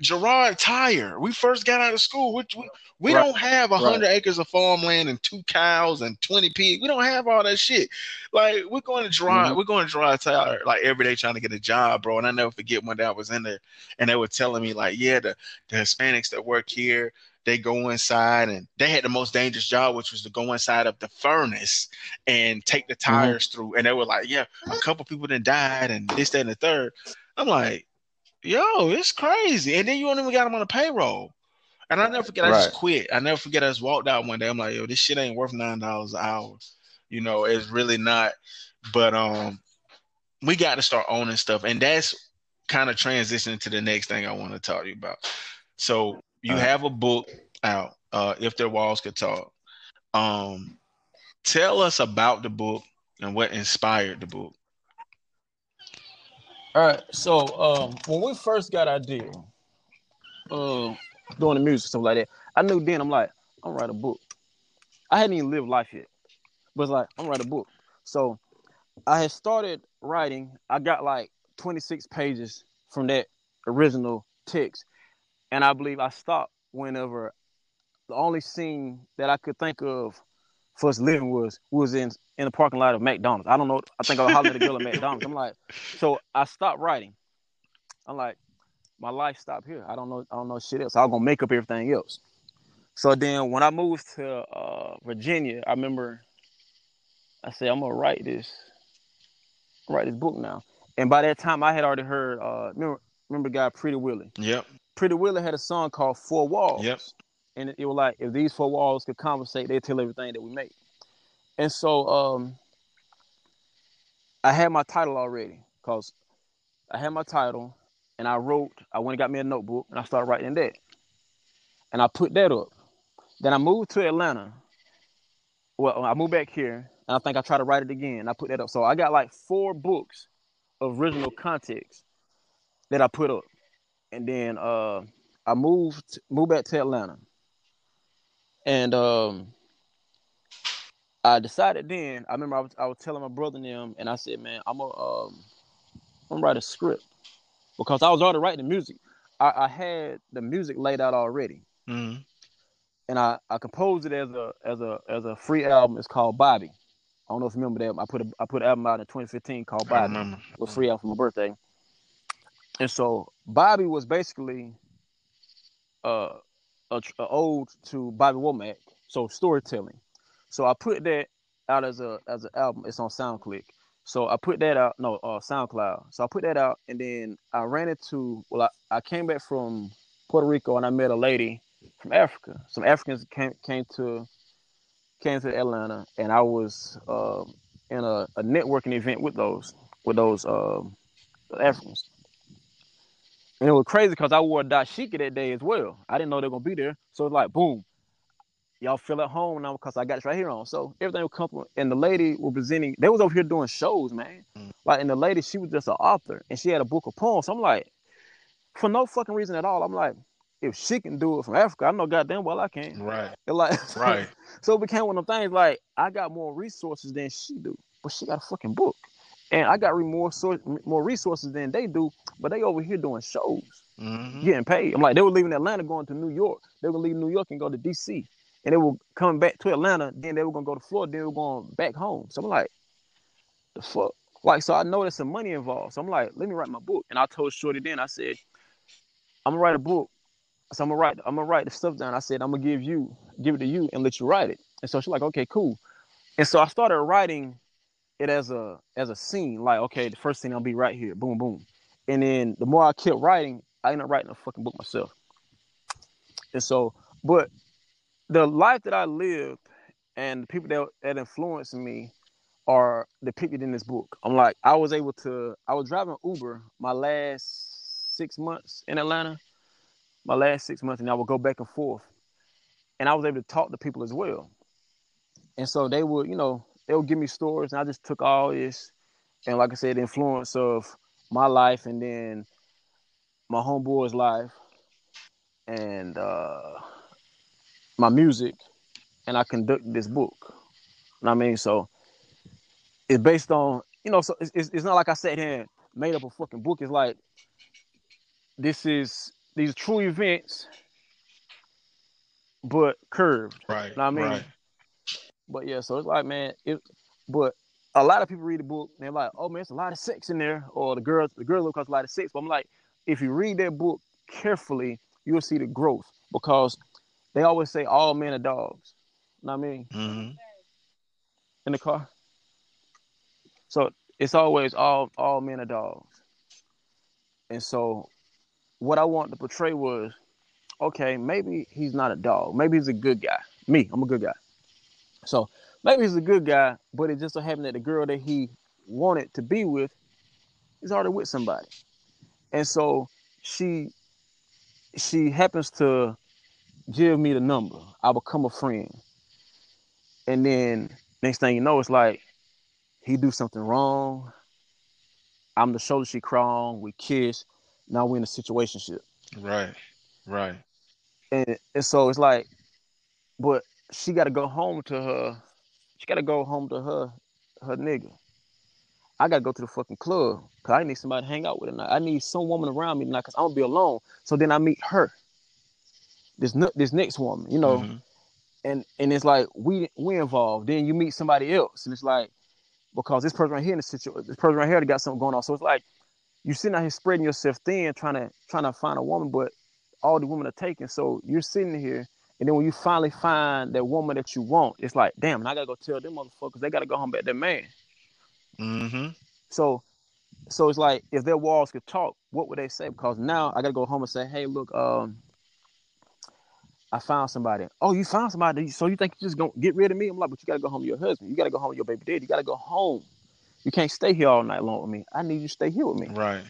Gerard Tire. We first got out of school. We, we, we right. don't have a hundred right. acres of farmland and two cows and twenty pigs. We don't have all that shit. Like we're going to Girard, mm-hmm. we're going to Girard Tire like every day trying to get a job, bro. And I never forget one day I was in there and they were telling me like, yeah, the, the Hispanics that work here, they go inside and they had the most dangerous job, which was to go inside of the furnace and take the mm-hmm. tires mm-hmm. through. And they were like, yeah, a couple people then died and this, that, and the third. I'm like, yo, it's crazy. And then you don't even got them on the payroll. And I never forget, I right. just quit. I never forget, I just walked out one day. I'm like, yo, this shit ain't worth nine dollars an hour. You know, it's really not. But um, we got to start owning stuff, and that's kind of transitioning to the next thing I want to talk to you about. So you uh, have a book out, uh, if their walls could talk. Um, tell us about the book and what inspired the book. All right. So um, when we first got our deal, uh, doing the music stuff like that, I knew then I'm like, I'm gonna write a book. I hadn't even lived life yet, but it's like I'm gonna write a book. So I had started writing. I got like 26 pages from that original text, and I believe I stopped whenever the only scene that I could think of for us living was was in in the parking lot of McDonald's. I don't know. I think I was hollering at a girl at McDonald's. I'm like, so I stopped writing. I'm like, my life stopped here. I don't know. I don't know shit else. I'm gonna make up everything else. So then when I moved to uh, Virginia, I remember I said I'm gonna write this, write this book now. And by that time, I had already heard. Uh, remember, remember, guy Pretty Willie. Yep. Pretty Willie had a song called Four Walls. Yep. And it, it was like if these four walls could conversate, they'd tell everything that we make. And so um, I had my title already because I had my title and I wrote, I went and got me a notebook and I started writing that. And I put that up. Then I moved to Atlanta. Well, I moved back here and I think I tried to write it again. I put that up. So I got like four books of original context that I put up. And then uh, I moved moved back to Atlanta. And um, I decided then. I remember I was, I was telling my brother and them, and I said, "Man, I'm gonna um, I'm gonna write a script because I was already writing the music. I, I had the music laid out already, mm-hmm. and I, I composed it as a as a as a free album. It's called Bobby. I don't know if you remember that. I put a I put an album out in 2015 called Bobby. It was free out for my birthday. And so Bobby was basically uh, a, a ode to Bobby Womack, so storytelling. So I put that out as a as an album. It's on SoundClick. So I put that out, no, uh, SoundCloud. So I put that out, and then I ran into. Well, I, I came back from Puerto Rico, and I met a lady from Africa. Some Africans came came to came to Atlanta, and I was uh, in a, a, networking event with those with those um, Africans. And it was crazy because I wore a dashiki that day as well. I didn't know they were gonna be there. So it's like, boom, y'all feel at home now because I got this right here on. So everything was comfortable. And the lady was presenting, they was over here doing shows, man. Mm. Like, and the lady, she was just an author and she had a book of poems. So I'm like, for no fucking reason at all, I'm like, if she can do it from Africa, I know goddamn well I can. Right. (laughs) And like, Right. (laughs) so it became one of them things like I got more resources than she do, but she got a fucking book, and I got more more resources than they do, but they over here doing shows, hmm getting paid. I'm like they were leaving Atlanta, going to New York. They were leaving New York and go to DC, and they were coming back to Atlanta. Then they were gonna go to Florida. Then they were going back home. So I'm like, the fuck. Like so, I know there's some money involved. So I'm like, let me write my book. And I told Shorty then, I said, I'm gonna write a book. So I'm gonna write, I'm gonna write the stuff down. I said, I'm gonna give you, give it to you, and let you write it. And so she's like, okay, cool. And so I started writing it as a as a scene. Like, okay, the first scene I'll be right here, boom, boom. And then the more I kept writing, I ended up writing a fucking book myself. And so, but the life that I lived and the people that that influenced me are depicted in this book. I'm like, I was able to, I was driving Uber my last six months in Atlanta, my last six months, and I would go back and forth. And I was able to talk to people as well. And so they would, you know, they would give me stories, and I just took all this, and like I said, the influence of my life, and then my homeboy's life, and uh, my music, and I conducted this book. You know what I mean? So it's based on, you know, so it's, it's, not like I sat here and made up a fucking book. It's like this is these true events, but curved. Right. Know what I mean? Right. But yeah, so it's like, man, it. But a lot of people read the book and they're like, oh man, it's a lot of sex in there, or the girls, the girl look a lot of sex. But I'm like, if you read that book carefully, you'll see the growth because they always say all men are dogs. You Know what I mean? hmm In the car. So it's always all all men are dogs. And so what I want to portray was, okay, maybe he's not a dog. Maybe he's a good guy. Me, I'm a good guy. So maybe he's a good guy, but it just so happened that the girl that he wanted to be with is already with somebody. And so she she happens to give me the number. I become a friend. And then next thing you know, it's like he do something wrong. I'm the shoulder she cry on. We kiss. Now we're in a situationship. Right. Right. And, and so it's like, but she got to go home to her. She got to go home to her, her nigga. I got to go to the fucking club because I need somebody to hang out with tonight. I need some woman around me tonight because I'm to be alone. So then I meet her. This this next woman, you know, Mhm. and and it's like we we involved. Then you meet somebody else, and it's like because this person right here in the situation, this person right here got something going on. So it's like you sitting out here spreading yourself thin, trying to trying to find a woman, but all the women are taken. So you're sitting here, and then when you finally find that woman that you want, it's like, damn, I gotta go tell them motherfuckers they gotta go home back to their man. hmm So so it's like if their walls could talk, what would they say? Because now I gotta go home and say, hey, look, um, I found somebody. Oh, you found somebody. So you think you just gonna get rid of me? I'm like, but you gotta go home to your husband. You gotta go home to your baby daddy. You gotta go home. You can't stay here all night long with me. I need you to stay here with me. Right.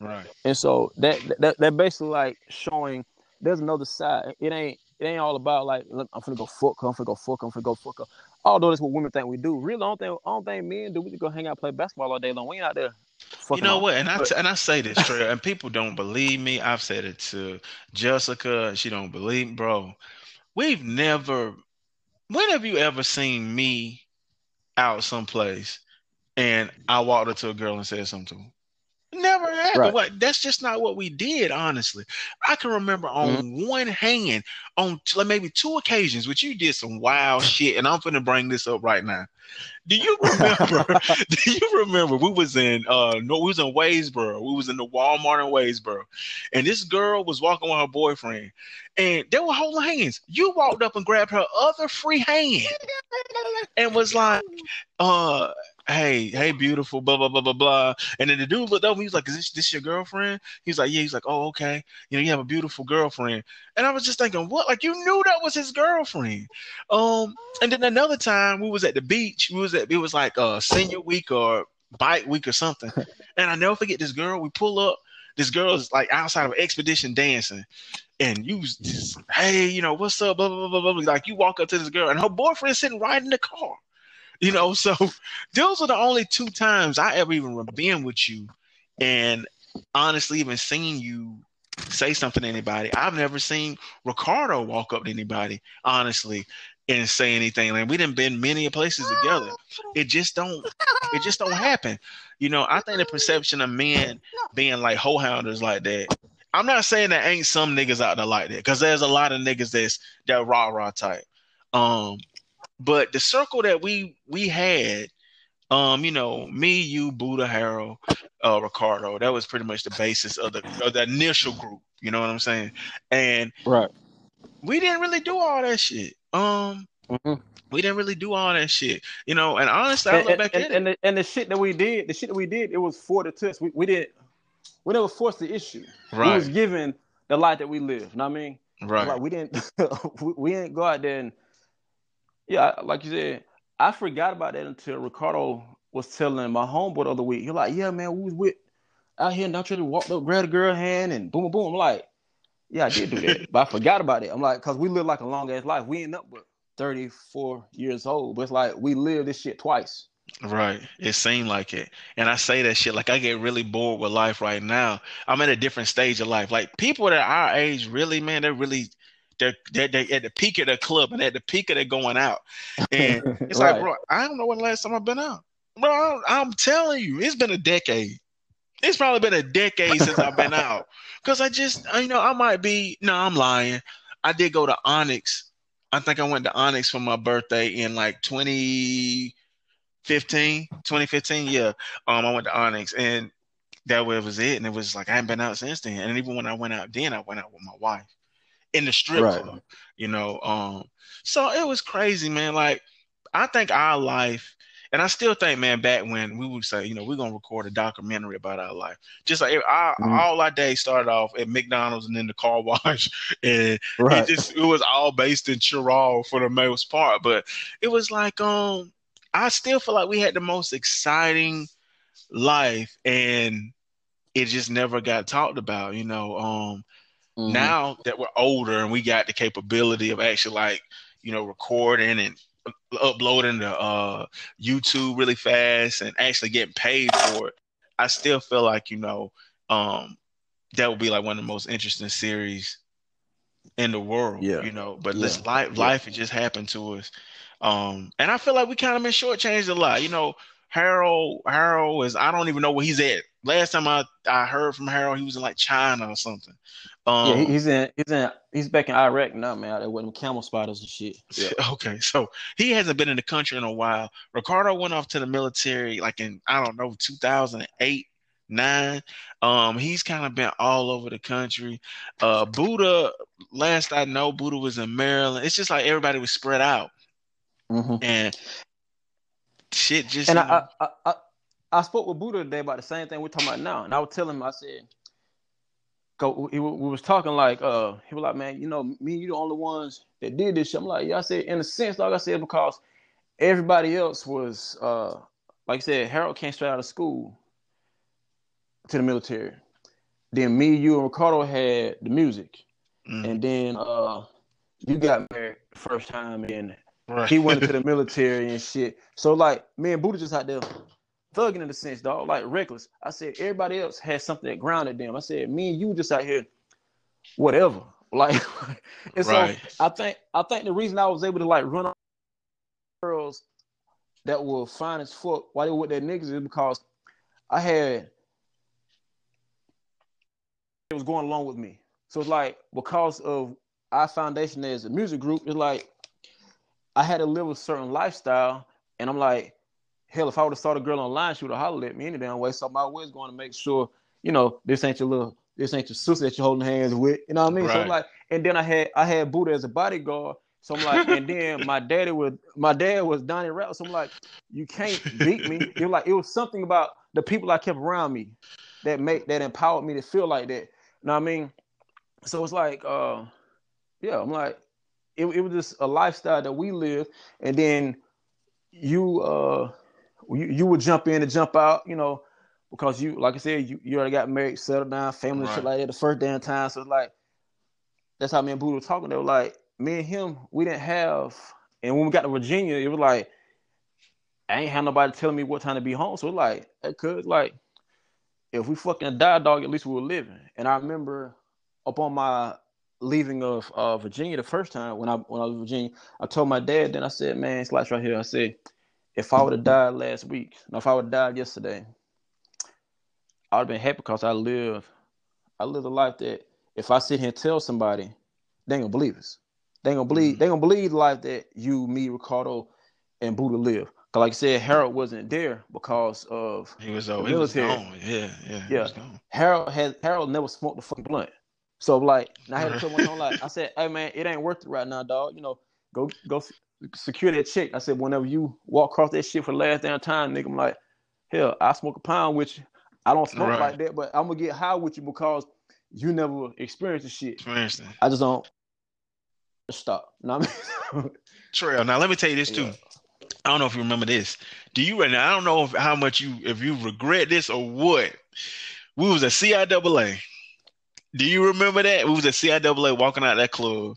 Right. And so that that that basically like showing there's another side. It ain't it ain't all about like look, I'm finna go fuck her, I'm finna go fuck her, I'm finna go fuck her. Although that's what women think we do. Really, I don't think I don't think men do. We just go hang out, play basketball all day long. We ain't out there. Fucking You know off. what? And I and I say this straight, and people don't believe me. I've said it to Jessica. She don't believe, bro. We've never. When have you ever seen me out someplace and I walked up to a girl and said something to her? Never happened. Right. What? That's just not what we did. Honestly, I can remember on Mm-hmm. one hand, on t- like maybe two occasions, which you did some wild shit, and I'm finna bring this up right now. Do you (laughs) remember? (laughs) do you remember we was in uh no we was in Waysboro. We was in the Walmart in Waysboro. And this girl was walking with her boyfriend and they were holding hands. You walked up and grabbed her other free hand (laughs) and was like, uh Hey, hey, beautiful, blah blah blah blah blah. And then the dude looked over. He was like, "Is this, this your girlfriend?" He's like, "Yeah." He's like, "Oh, okay. You know, you have a beautiful girlfriend." And I was just thinking, "What? Like you knew that was his girlfriend?" Um, and then another time we was at the beach. We was at it was like uh senior week or bike week or something. (laughs) And I never forget this girl. We pull up. this girl is like outside of expedition dancing, and you just, hey, you know, what's up? Blah, blah, blah, blah, blah. Like you walk up to this girl and her boyfriend's sitting right in the car. You know, so (laughs) those are the only two times I ever even been with you. And honestly, even seeing you say something to anybody, I've never seen Ricardo walk up to anybody, honestly, and say anything. Like we didn't been many places together. It just don't it just don't happen. You know, I think the perception of men being like hoe hounders like that I'm not saying there ain't some niggas out there like that because there's a lot of niggas that's that rah rah type. Um, but the circle that we we had, um, you know, me, you, Buddha, Harold, uh, Ricardo, that was pretty much the basis of the of the initial group. You know what I'm saying? And right, we didn't really do all that shit. Um, mm-hmm. we didn't really do all that shit. You know, and honestly, I look and, back and, at and it. The, and the shit that we did, the shit that we did, it was for the test. We we did we never forced the issue. Right. We was given the life that we live. You know what I mean? Right. Like we didn't (laughs) we, we didn't go out there and yeah, like you said, I forgot about that until Ricardo was telling my homeboy the other week. You're like, yeah, man, we was with out here and I tried to walk up, grab a girl hand and boom, boom. I'm like, yeah, I did do that, but I forgot about it. I'm like, cause we live like a long ass life. We end up with 34 years old, but it's like we live this shit twice. Right. It seemed like it. And I say that shit like I get really bored with life right now. I'm at a different stage of life. Like people that our age, really, man, they're really they're, they're, they're at the peak of their club and at the peak of their going out. (laughs) And it's right. like, bro, I don't know when the last time I've been out. Bro, I'm telling you, it's been a decade. It's probably been a decade since I've been out. (laughs) Cause I just, you know, I might be, no, I'm lying. I did go to Onyx. I think I went to Onyx for my birthday in like 20- 15, 2015, yeah. Um, I went to Onyx and that was it. And it was like I haven't been out since then. And even when I went out then, I went out with my wife in the strip right. club, you know. Um, so it was crazy, man. Like I think our life, and I still think, man, back when we would say, you know, we're gonna record a documentary about our life. Just like our, mm-hmm. all our days started off at McDonald's and then the car wash, (laughs) and right. it just it was all based in Chirag for the most part. But it was like, um, I still feel like we had the most exciting life and it just never got talked about, you know. Um mm-hmm. now that we're older and we got the capability of actually like, you know, recording and uploading to uh YouTube really fast and actually getting paid for it, I still feel like, you know, um that would be like one of the most interesting series in the world. Yeah. You know, but yeah. this life life it just happened to us. Um, and I feel like we kind of been shortchanged a lot. You know, Harold, Harold is I don't even know where he's at. Last time I, I heard from Harold, he was in like China or something. Um, yeah, he's in he's in he's back in Iraq now, man. Out there with them camel spiders and shit. Yeah. (laughs) Okay, so he hasn't been in the country in a while. Ricardo went off to the military like in I don't know 2008 nine. Um, he's kind of been all over the country. Uh, Buddha, last I know, Buddha was in Maryland. It's just like everybody was spread out. Mm-hmm. And shit just. And I, I, I, I, spoke with Buddha today about the same thing we're talking about now, and I was telling him, I said, "Go." We, we was talking like, uh, he was like, "Man, you know, me, you the only ones that did this." Shit. I'm like, "Yeah." I said, in a sense, like I said, because everybody else was, uh, like I said, Harold came straight out of school to the military. Then me, you, and Ricardo had the music, mm-hmm. and then uh, you got married first time, and Right. He went into (laughs) the military and shit. So like me and Buddha just out there thugging in a sense, dog, like reckless. I said everybody else had something that grounded them. I said me and you just out here, whatever. (laughs) Like, and right. so I think I think the reason I was able to like run girls that were fine as fuck while they were with their niggas is because I had it was going along with me. So it's like because of our foundation as a music group, it's like I had to live a certain lifestyle, and I'm like, hell, if I would have saw a girl online, she would have hollered at me any damn way. So my way is going to make sure, you know, this ain't your little, this ain't your sister that you're holding hands with. You know what I mean? Right. So I'm like, and then I had I had Buddha as a bodyguard. So I'm like, and then (laughs) my daddy was my dad was Donnie Rap. So I'm like, you can't beat me. It was like it was something about the people I kept around me that make that empowered me to feel like that. You know what I mean? So it's like, uh, yeah, I'm like, it, it was just a lifestyle that we live, and then you uh you, you would jump in and jump out, you know, because you, like I said, you, you already got married, settled down, family, Right. shit like that. The first damn time, so it's like that's how me and Buddha were talking. They were like, me and him, we didn't have, and when we got to Virginia, it was like I ain't had nobody telling me what time to be home. So it's like, it could like if we fucking died, dog, at least we were living. And I remember upon my leaving of uh, Virginia the first time when I when I was in Virginia, I told my dad. Then I said, "Man, it's like right here." I said, "If I would have died last week, no, if I would have died yesterday, I would have been happy because I live, I live a life that if I sit here and tell somebody, they ain't gonna believe us. They ain't gonna believe. Mm. They gonna believe the life that you, me, Ricardo, and Buddha live. Cause like I said, Harold wasn't there because of He was The he was gone. Yeah, yeah, Yeah. Harold had Harold never smoked a fucking blunt. So like, I had to tell my (laughs) like, I said, hey man, it ain't worth it right now, dog. You know, go go secure that check. I said, whenever you walk across that shit for the last damn time, nigga, I'm like, hell, I smoke a pound with you. I don't smoke Right. like that, but I'm gonna get high with you because you never experienced the shit. For instance, I just don't stop. You (laughs) know I mean? Trail. Now let me tell you this too. Yeah. I don't know if you remember this. Do you right now? I don't know if, how much you if you regret this or what. We was at CIAA. Do you remember that? We was at CIAA walking out that club,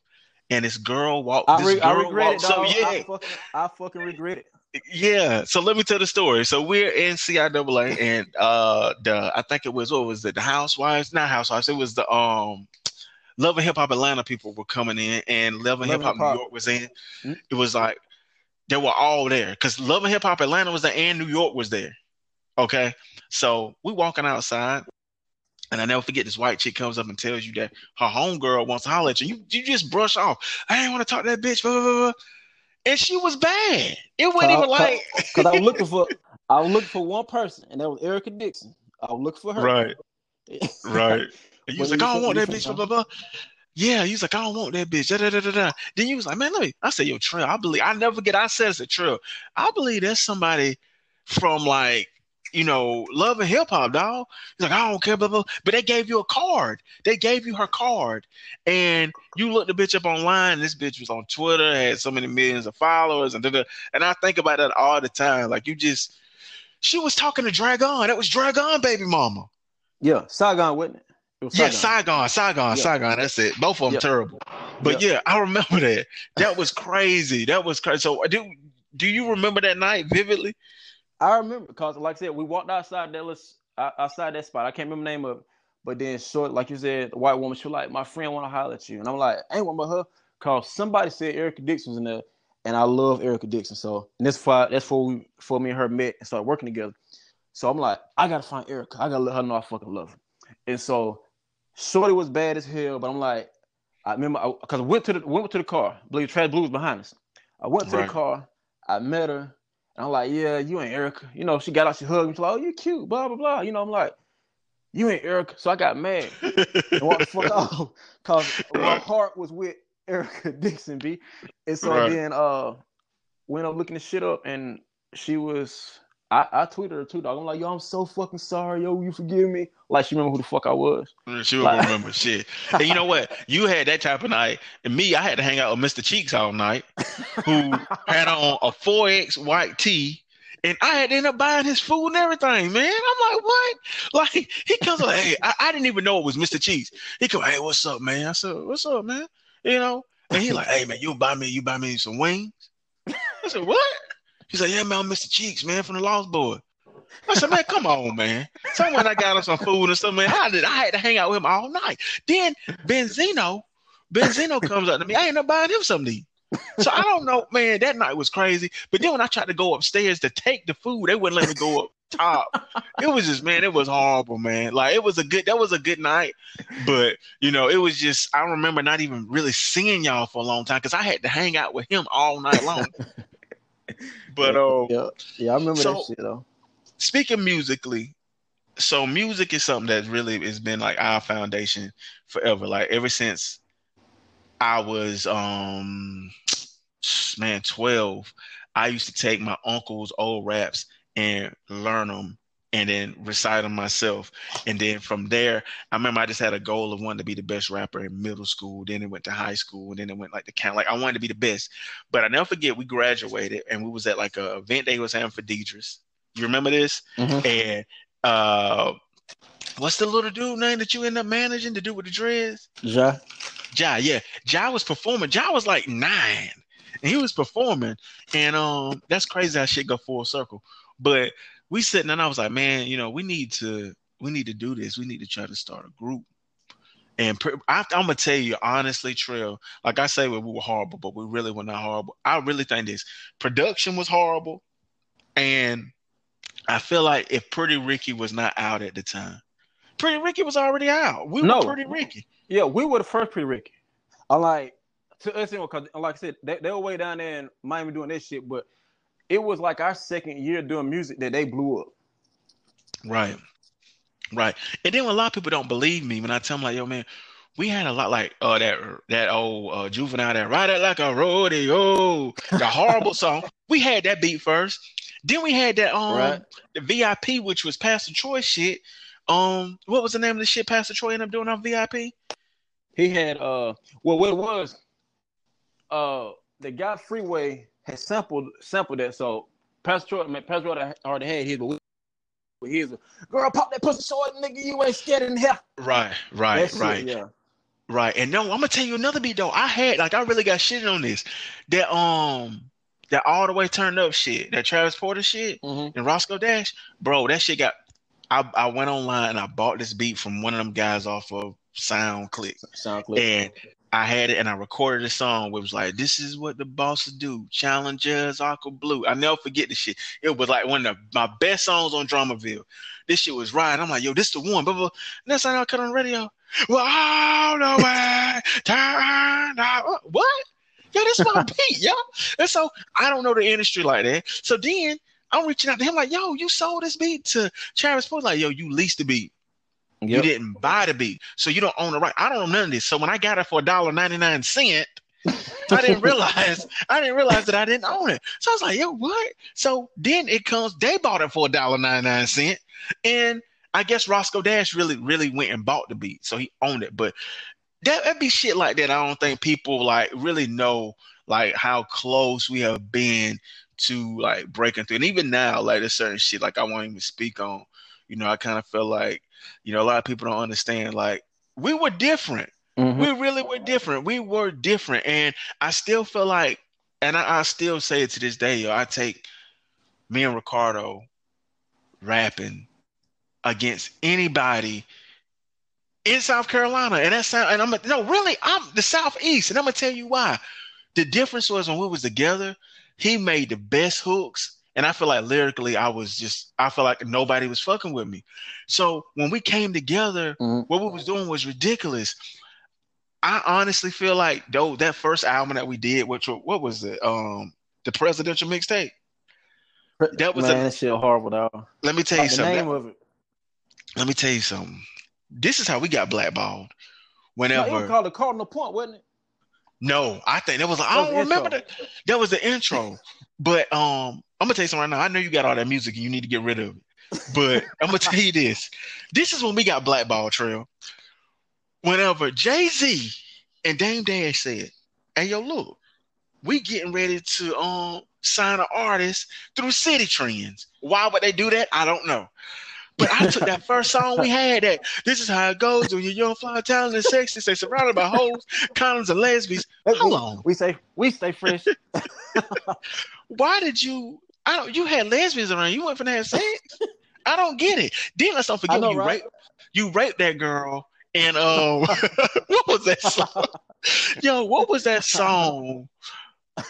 and this girl walked. I, this re- I regret it, walks up- Yeah, I fucking, I fucking regret it. yeah. So let me tell the story. So we're in CIAA, and uh, the I think it was what was it? The Housewives, not Housewives. It was the um, Love and Hip Hop Atlanta people were coming in, and Love and Hip Hop New York was in. Mm. It was like they were all there because Love and Hip Hop Atlanta was there, and New York was there. Okay, so we walking outside. And I never forget this white chick comes up and tells you that her homegirl wants to holler at you. You, you just brush off. I ain't want to talk to that bitch. Blah, blah, blah. And she was bad. It wasn't even Cause- like Cause I was looking for, (laughs) I was looking for one person, and that was Erica Dixon. I was looking for her. right, (laughs) right. And you was like, I don't want that bitch. Blah blah blah. Yeah, he was like, I don't want that bitch. Da, da, da, da, da. Then you was like, man, let me. I said, yo, Trill. I believe. I never get. I said it's a Trill. I believe that's somebody from like. You know, love and hip hop, dog. He's like, I don't care, blah, blah. But they gave you a card. They gave you her card. And you looked the bitch up online. This bitch was on Twitter, had so many millions of followers, and da, da. and I think about that all the time. Like you just, she was talking to Dragon. That was Dragon, baby mama. Yeah, Saigon, wasn't it? It was Yeah, Saigon. Saigon, Saigon, Yeah. Saigon. That's it. Both of them Yeah. terrible. But yeah. I remember that. That was crazy. That was crazy. So do do you remember that night vividly? I remember because, like I said, we walked outside that list, outside that spot. I can't remember the name of it, but then short, like you said, the white woman, she was like, "My friend want to holler at you," and I'm like, "I ain't one but her," cause somebody said Erica Dixon was in there, and I love Erica Dixon. So and that's why that's for we for me and her met and started working together. So I'm like, I gotta find Erica. I gotta let her know I fucking love her. And so, Shorty was bad as hell, but I'm like, I remember because I, went to the went to the car. I believe Trash Blue was behind us. I went to Right. the car. I met her. And I'm like, yeah, you ain't Erica. You know, she got out, she hugged me. She's like, oh, you cute, blah, blah, blah. You know, I'm like, you ain't Erica. So I got mad (laughs) and walked the fuck off because my heart was with Erica (laughs) Dixon, B. And so Right. then uh went up looking the shit up and she was I, I tweeted her too, dog. I'm like, yo, I'm so fucking sorry, yo, you forgive me. Like she remember who the fuck I was. Mm, she don't Like- remember shit. And you know what? You had that type of night, and me, I had to hang out with Mr. Cheeks all night, who had on a 4X white tee. And I had to end up buying his food and everything, man. I'm like, what? Like, he comes like, hey, I, I didn't even know it was Mr. Cheeks. He come, hey, what's up, man? I said, what's up, man? You know? And he like, hey, man, you buy me, you buy me some wings? I said, what? He's like, yeah, man, I'm Mr. Cheeks, man, from the Lost Boy. I said, man, come on, man. Someone I got him some food and stuff, man, I did. I had to hang out with him all night. Then Benzino, Benzino comes up to me. I up buying him something. So I don't know, man. That night was crazy. But then when I tried to go upstairs to take the food, they wouldn't let me go up top. It was just, man, it was horrible, man. Like it was a good, that was a good night. But you know, it was just. I remember not even really seeing y'all for a long time because I had to hang out with him all night long. (laughs) But uh, yeah, yeah, I remember So- that shit though. speaking musically, so music is something that really has been like our foundation forever. Like ever since I was um man 12, I used to take my uncle's old raps and learn them and then recite them myself. And then from there, I remember I just had a goal of wanting to be the best rapper in middle school. Then it went to high school, and then it went like the count. Like I wanted to be the best. But I never forget we graduated and we was at like a event they was having for Deidre's. You remember this? Mhm. And uh, what's the little dude name that you end up managing to do with the dreads? Ja. Ja, yeah. Ja was performing. Ja was like nine. And he was performing. And um that's crazy how shit go full circle. But we sitting and I was like, man, you know, we need to we need to do this. We need to try to start a group. And I, am gonna tell you honestly, Trill. Like I say, we were horrible, but we really were not horrible. I really think this production was horrible, and I feel like if Pretty Ricky was not out at the time, Pretty Ricky was already out. We No. were Pretty Ricky. Yeah, we were the first Pretty Ricky. I like to us because, like I said, they, they were way down there in Miami doing this shit, but it was like our second year doing music that they blew up. Right. Right. And then a lot of people don't believe me when I tell them like, yo, man, we had a lot like uh that that old uh juvenile that ride it like a rodeo, (laughs) the horrible song. We had that beat first. Then we had that um Right. the VIP, which was Pastor Troy shit. Um, what was the name of the shit Pastor Troy ended up doing on VIP? He had uh well what it was uh the guy Freeway had sampled sampled that so Pastor I mean, Pastor already had his but we- his girl pop that pussy short nigga you ain't scared in hell. Right, right, That shit, right. yeah. Right. And no, I'm gonna tell you another beat though. I had like I really got shit on this. That um that all the way turned up shit, that Travis Porter shit Mm-hmm. and Roscoe Dash, bro, that shit got I, I went online and I bought this beat from one of them guys off of SoundClick. SoundClick. And I had it and I recorded a song it was like, This is what the bosses do. Challengers, Aqua Blue. I never forget this shit. It was like one of the, my best songs on Dramaville. This shit was right. I'm like, yo, this is the one. Blah, blah. Next time I cut on the radio. Well, all the way, turn out. Uh, what? Yo, this my (laughs) beat, yo. And so I don't know the industry like that. So then I'm reaching out to him like, yo, you sold this beat to Travis Porter. Like, yo, you leased the beat. You didn't buy the beat, so you don't own the right. I don't know none of this. So when I got it for a dollar ninety nine cent, I didn't (laughs) realize I didn't realize that I didn't own it. So I was like, yo, what? So then it comes. They bought it for a dollar ninety nine cent, and I guess Roscoe Dash really really went and bought the beat, so he owned it. But that that be shit like that. I don't think people like really know like how close we have been to like breaking through. And even now, like there's certain shit like I won't even speak on. You know, I kind of feel like you know a lot of people don't understand. Like we were different. Mhm. We really were different. We were different, and I still feel like, and I, I still say it to this day. Yo, I take me and Ricardo rapping against anybody in South Carolina, and that's sound. And I'm like, no, really, I'm the Southeast, and I'm gonna tell you why. The difference was when we was together, he made the best hooks, and I feel like lyrically, I was just, I feel like nobody was fucking with me. So when we came together, Mhm. what we was doing was ridiculous. I honestly feel like though that first album that we did, which what was it? Um, the presidential mixtape. That was a- man, that shit horrible dog. Let me tell you the something. name of it. Let me tell you something. This is how we got blackballed. No, Whenever it was called the Cardinal Point, wasn't it? No, I think that was. I don't remember intro. that. That was the intro. (laughs) But um, I'm gonna tell you something right now. I know you got all that music and you need to get rid of it. But (laughs) I'm gonna tell you this. This is when we got blackball trail. Whenever Jay Z and Dame Dash said, "Hey, yo, look, we getting ready to um sign an artist through City Trends." Why would they do that? I don't know. But I took that first song we had that this is how it goes when you're young, fly, talented, and sexy, say surrounded by hoes, condoms, and lesbians. Hold on. We say we stay fresh. (laughs) why did you? I don't. You had lesbians around. You went for that sex. I don't get it. Then let's not forget know, you right? raped. You raped that girl. And um, (laughs) what was that song? (laughs) Yo, what was that song?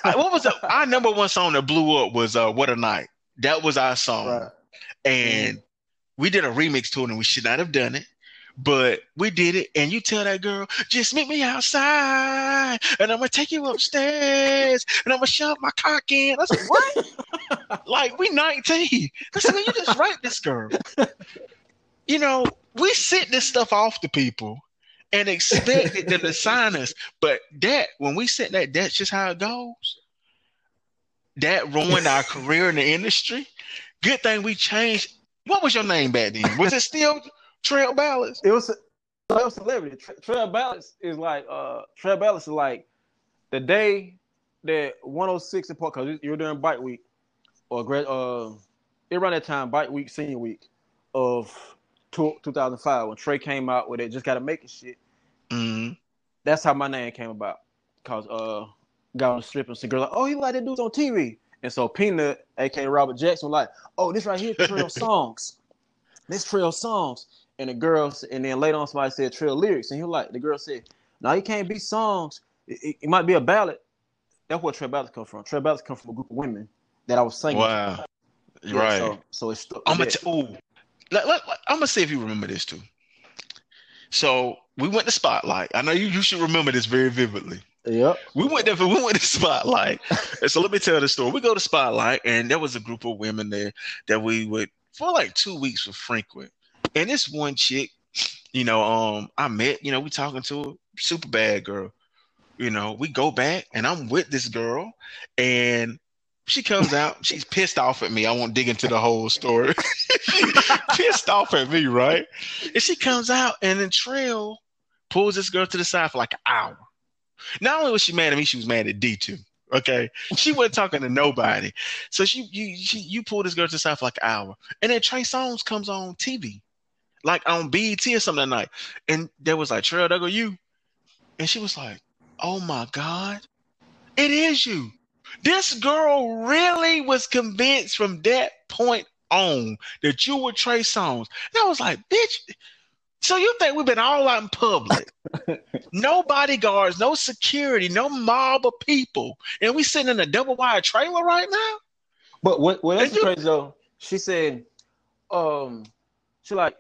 I- What was the, our number one song that blew up? Was uh, "What a Night." That was our song, Right. and we did a remix to it, and we should not have done it. But we did it, and you tell that girl, just meet me outside, and I'm gonna take you upstairs, and I'm gonna shove my cock in. I said, what? (laughs) (laughs) like we 19. I said, you just (laughs) raped this girl. You know, we sent this stuff off to people and expected them to sign us, but that when we sent that, that's just how it goes. That ruined our (laughs) career in the industry. Good thing we changed. What was your name back then? Was it still Trail Balance? It was it was celebrity. Trail Balance is like uh Trail Balance is like the day that 106 & Park because you're doing bike week or grad uh around that time bike week senior week of two, 2005 when Trey came out with it, just gotta make it shit. Mhm. That's how my name came about. Cause uh, got on the strip and some girl like, oh, he like that dude's on TV. And so Peanut, aka Robert Jackson, was like, oh, this right here, Trail (laughs) songs. This Trail songs. And the girls, and then later on somebody said Trail lyrics, and he was like, the girl said, no, he can't be songs. It, it- it might be a ballad. That's where Trail ballads come from. Trail ballads come from a group of women that I was singing. Wow. Yeah, right. So, so it's. I'm gonna t- ooh. Let, let, let- I'm gonna see if you remember this too. So we went to Spotlight. I know you, you should remember this very vividly. Yep. We went there. For, we went to Spotlight. (laughs) so let me tell the story. We go to Spotlight, and there was a group of women there that we would for like two weeks would frequent. And this one chick, you know, um, I met. You know, we talking to a super bad girl. You know, we go back, and I'm with this girl, and she comes out. She's pissed off at me. I won't dig into the whole story. (laughs) pissed off at me, right? And she comes out, and then Trail pulls this girl to the side for like an hour. Not only was she mad at me, she was mad at D too. Okay, she wasn't talking to nobody. So she, you, she, you pull this girl to the side for like an hour, and then Trey Songz comes on TV, like on BET or something that night, and there was like Trail, there go you, and she was like, "Oh my God, it is you." This girl really was convinced from that point on that you were Trey Songz. And I was like, bitch, so you think we've been all out in public? (laughs) no bodyguards, no security, no mob of people. And we sitting in a double wide trailer right now? But what what else you- crazy though? She said, um, she like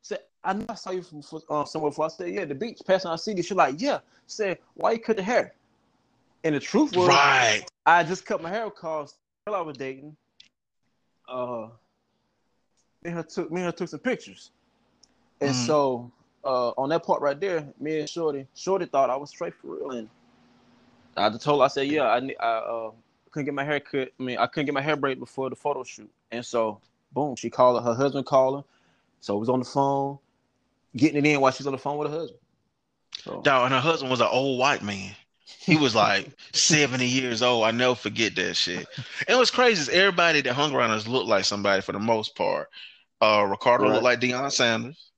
said, I know I saw you from uh, somewhere before. I said, yeah, the beach, passing our city. She like, yeah. Said, why you cut the hair? And the truth was, Right. I just cut my hair cause the girl I was dating. Uh, me and her took me and her took some pictures, and Mhm. so uh, on that part right there, me and Shorty, Shorty thought I was straight for real, and I just told her, I said, yeah, I I uh, couldn't get my hair cut. I mean, I couldn't get my hair braided before the photo shoot, and so boom, she called her, her husband called her, so it was on the phone, getting it in while she's on the phone with her husband. So, Dog, and her husband was an old white man. He was like 70 years old. I never forget that shit. And what's crazy is everybody that hung around us looked like somebody for the most part. Uh, Ricardo Right. looked like Deion Sanders.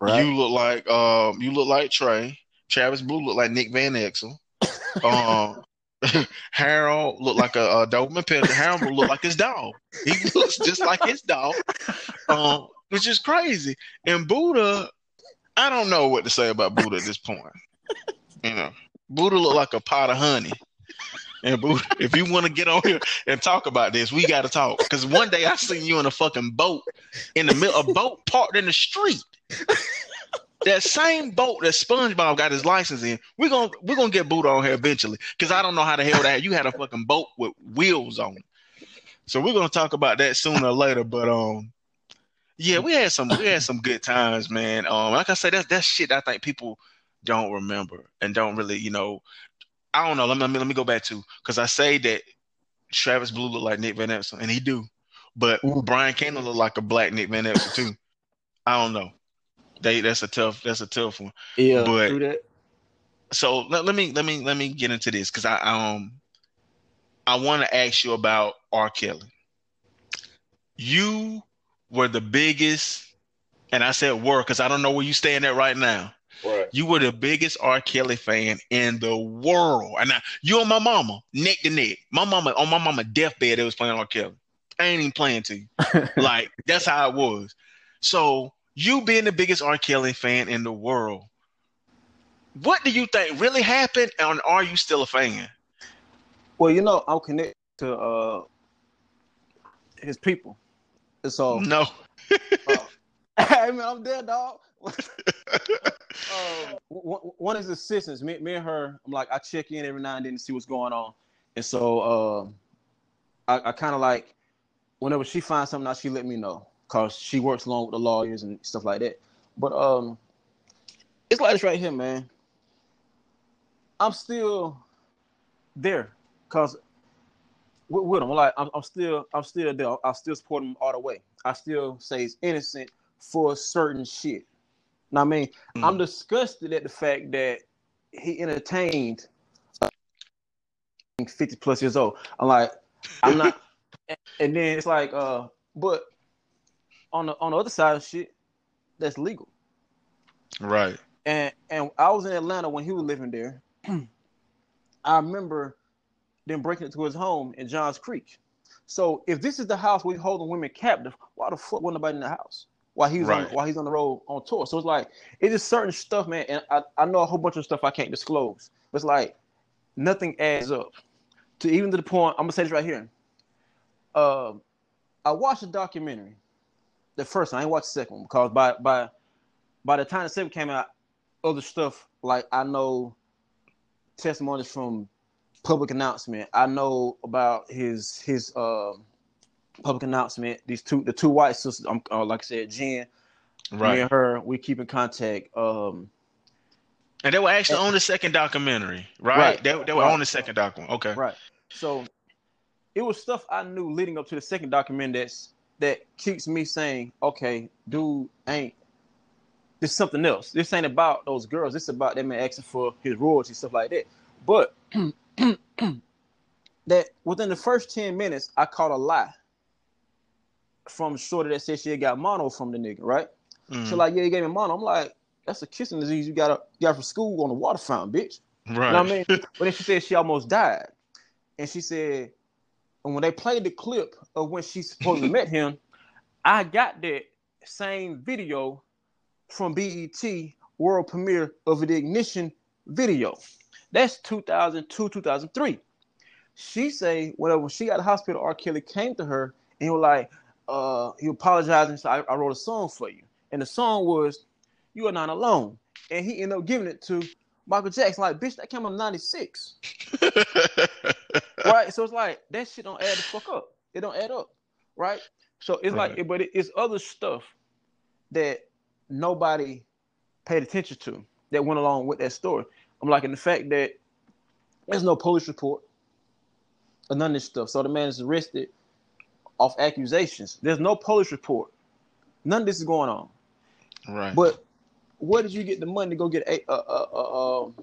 right? You look like um, you look like Trey. Travis Blue looked like Nick Van Exel. (laughs) Um, (laughs) Harold looked like a, a Doberman Pinscher. Harold looked like his dog. He (laughs) looks just like his dog, um, which is crazy. And Buddha, I don't know what to say about Buddha at this point. You know, Buddha look like a pot of honey. And Buddha, if you want to get on here and talk about this, we got to talk. Because one day I seen you in a fucking boat in the middle, a boat parked in the street. That same boat that SpongeBob got his license in, we're gonna we're gonna get Buddha on here eventually. Because I don't know how the hell that you had a fucking boat with wheels on. So we're gonna talk about that sooner or later. But um, yeah, we had some we had some good times, man. Um, like I said, that's that's shit I think people don't remember and don't really, you know. I don't know. Let me let me, go back to because I say that Travis Blue look like Nick Van Exel, and he do, but Mm. Brian Kendall look like a black Nick Van Exel too. I don't know. They that's a tough that's a tough one. yeah, but- do that. So let, let me let me let me get into this because I um I want to ask you about R. Kelly. You were the biggest, and I said were because I don't know where you stand at right now. Right. You were the biggest R. Kelly fan in the world. And now you and my mama, neck to neck. My mama on my mama deathbed, it was playing R. Kelly. I ain't even playing to you. (laughs) like that's how it was. So you being the biggest R. Kelly fan in the world, what do you think really happened? And are you still a fan? Well, you know, I'll connect to uh his people. And so No. (laughs) (laughs) I mean, I'm dead, dog. (laughs) (laughs) um, one, is assistants. Me, me and her, I'm like, I check in every now and then to see what's going on. And so um I, I kind of like, whenever she finds something out, she let me know because she works along with the lawyers and stuff like that. But um, it's like this right here, man. I'm still there because with, with him, like I'm, I'm still, I'm still there. I still support him all the way. I still say he's innocent for certain shit. Now, I mean, I'm Mm. disgusted at the fact that he entertained 50 plus years old. I'm like, I'm not, (laughs) and then it's like, uh, but on the on the other side of shit, that's legal. Right. And and I was in Atlanta when he was living there. (clears throat) I remember them breaking into his home in Johns Creek. So if this is the house we holding women captive, why the fuck wasn't nobody in the house? While he's Right. on while he's on the road on tour. So it's like it is certain stuff, man. And I, I know a whole bunch of stuff I can't disclose. But it's like nothing adds up. To even to the point, I'm gonna say this right here. Um, I watched the documentary, the first one. I ain't watched the second one because by by by the time the second came out, other stuff like I know testimonies from public announcement. I know about his his uh, public announcement. These two the two white sisters. Um, uh, like I said, Jen, me Right. and her, we keep in contact. Um, And they were actually on the second documentary, right? Right. They, they were Right. on the second documentary. Okay. Right. So it was stuff I knew leading up to the second document that's that keeps me saying, okay, dude ain't this something else. This ain't about those girls. This is about them asking for his royalties, stuff like that. But (clears throat) that within the first 10 minutes, I caught a lie from Shorty that said she had got mono from the nigga, right? Mhm. So like, yeah, he gave me mono. I'm like, that's a kissing disease you got a, you got from school on the water fountain, bitch. right. You know what I mean? (laughs) but then she said she almost died. And she said, and when they played the clip of when she supposedly met him, (laughs) I got that same video from BET world premiere of the ignition video. That's 2002, 2003. She say whenever she got to the hospital, R. Kelly came to her and he was like, uh, he apologized and said, I, I wrote a song for you. And the song was You Are Not Alone. And he ended up giving it to Michael Jackson. Like, bitch, that came out in 96. (laughs) right? So it's like that shit don't add the fuck up. It don't add up, right? So it's Right. like, but it's other stuff that nobody paid attention to that went along with that story. I'm like, in the fact that there's no police report or none of this stuff. So the man is arrested off accusations. There's no police report. None of this is going on. right. But where did you get the money to go get a a a a um,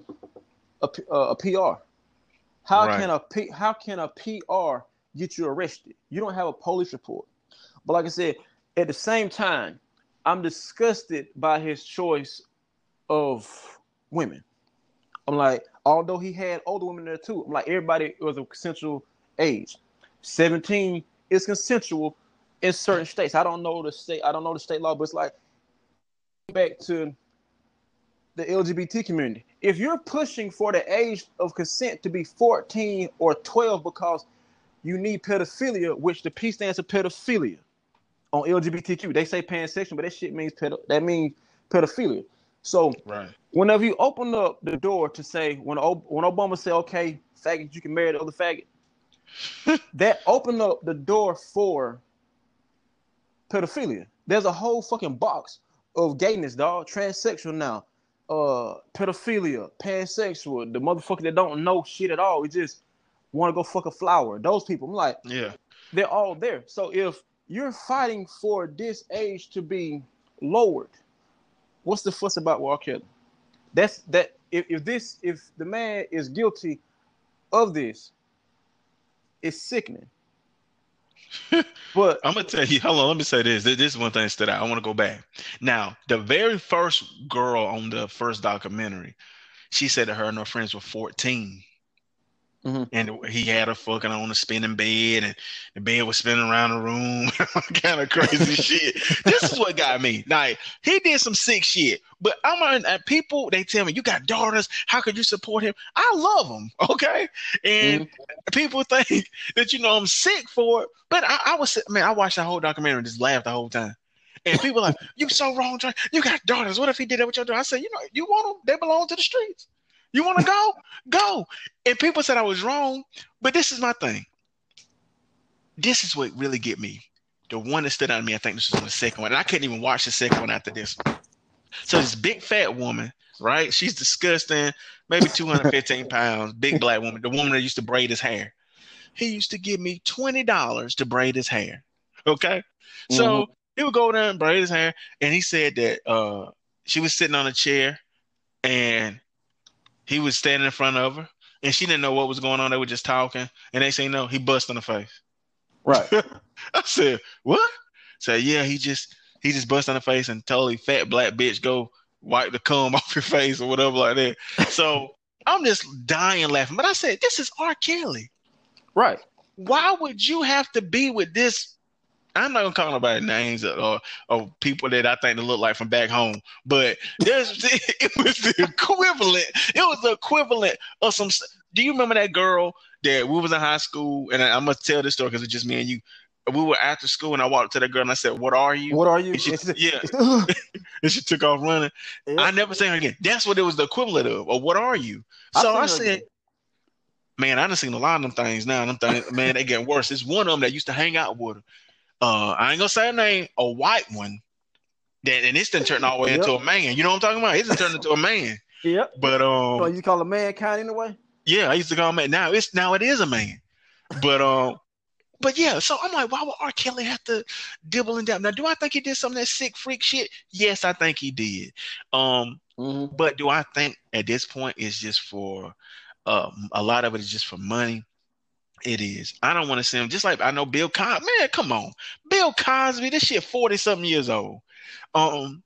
a PR? Uh, how Right. can a P, how can a PR get you arrested? You don't have a police report. But like I said, at the same time, I'm disgusted by his choice of women. I'm like, although he had older women there too, I'm like everybody was a consensual age. 17 is consensual in certain states. I don't know the state, I don't know the state law, but it's like back to the LGBT community. If you're pushing for the age of consent to be 14 or 12 because you need pedophilia, which the P stands for pedophilia on LGBTQ. They say pansexual, but that shit means pedo- that means pedophilia. So right. whenever you open up the door to say when O- when Obama said, "Okay, faggot, you can marry the other faggot," (laughs) that opened up the door for pedophilia. There's a whole fucking box of gayness, dog. Transsexual now, uh, pedophilia, pansexual, the motherfucker that don't know shit at all. We just want to go fuck a flower. Those people, I'm like, Yeah. they're all there. So if you're fighting for this age to be lowered, what's the fuss about. Kelly? That's that. If, if this, if the man is guilty of this, it's sickening. (laughs) but I'm gonna tell you. Hold on. Let me say this. This this is one thing that stood out. I want to go back. Now, the very first girl on the first documentary, she said that her and her friends were 14. Mhm. And he had her fucking on a spinning bed, and the bed was spinning around the room, (laughs) kind of crazy (laughs) shit. This is what got me. Like he did some sick shit, but I'm on and people. They tell me you got daughters. How could you support him? I love him, (laughs) okay. And people think that you know I'm sick for it, but I, I was man. I watched the whole documentary and just laughed the whole time. And people like, you're so wrong, Trey. You got daughters. What if he did that with your daughter? I said, you know, you want them? They belong to the streets. You want to go? go. And people said I was wrong, but this is my thing. This is what really get me. The one that stood out to me, I think this was the second one, and I couldn't even watch the second one after this one. So this big fat woman, right? She's disgusting, maybe 215 (laughs) pounds, big black woman, the woman that used to braid his hair. He used to give me $20 to braid his hair. Okay. So he would go there and braid his hair, and he said that uh, she was sitting on a chair and he was standing in front of her, and she didn't know what was going on. They were just talking, and they say no, he bust in the face. right, (laughs) I said, What? Said, yeah, he just he just bust in the face and totally fat black bitch go wipe the cum (laughs) off your face or whatever like that. So I'm just dying laughing. But I said, this is R. Kelly. Right. Why would you have to be with this? I'm not gonna call nobody names or, or people that I think they look like from back home, but there's (laughs) it was the equivalent. It was the equivalent of some. Do you remember that girl that we was in high school? And I, am gonna tell this story because it's just me and you. We were after school, and I walked to that girl and I said, "What are you?" What are you? And she, (laughs) yeah, (laughs) and she took off running. Yeah. I never seen her again. That's what it was the equivalent of. Or what are you? So I, I said, man, I done seen a lot of them things now. Them things, man, they getting worse. It's one of them that used to hang out with her. Uh, I ain't gonna say a name, a white one. That and it's done turned all the way yep. into a man. You know what I'm talking about? It's done turned into a man. Yep. But um, so you call a man mankind anyway? Yeah, I used to call him man. Now it's now it is a man. But um, but yeah, so I'm like, why would R. Kelly have to dibble and dab? Now, do I think he did some of that sick freak shit? Yes, I think he did. Um, mm-hmm. but do I think at this point it's just for um, a lot of it is just for money? It is. I don't want to see him just like I know Bill Cosby. Man, come on, Bill Cosby. This shit forty something years old. Um,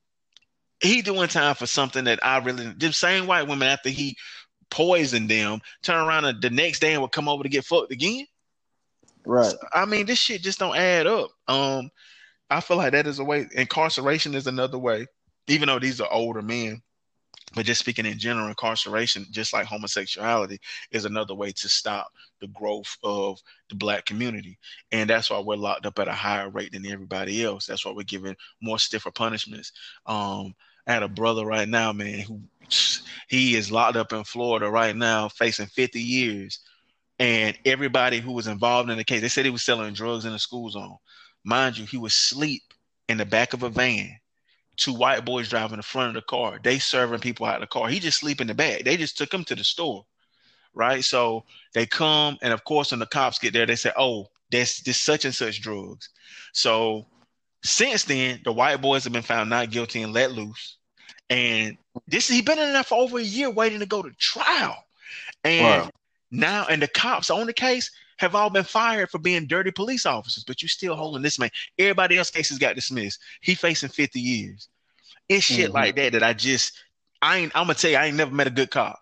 he doing time for something that I really the same white women after he poisoned them turn around and the next day and would come over to get fucked again. Right. So, I mean, this shit just don't add up. Um, I feel like that is a way. Incarceration is another way, even though these are older men. But just speaking in general, incarceration, just like homosexuality, is another way to stop the growth of the black community. And that's why we're locked up at a higher rate than everybody else. That's why we're given more stiffer punishments. Um, I had a brother right now, man, who (sniffs) he is locked up in Florida right now, facing 50 years. And everybody who was involved in the case, they said he was selling drugs in the school zone. Mind you, he was asleep in the back of a van two white boys driving the front of the car. They serving people out of the car. He just sleep in the back. They just took him to the store, right? So they come, and of course, when the cops get there, they say, "Oh, there's this such and such drugs." So since then, the white boys have been found not guilty and let loose. And this he been in there for over a year waiting to go to trial. And wow. Now, and the cops on the case have all been fired for being dirty police officers, but you're still holding this man. Everybody else cases got dismissed. He facing 50 years. It's shit mm-hmm. like that that I just I ain't I'm gonna tell you, I ain't never met a good cop.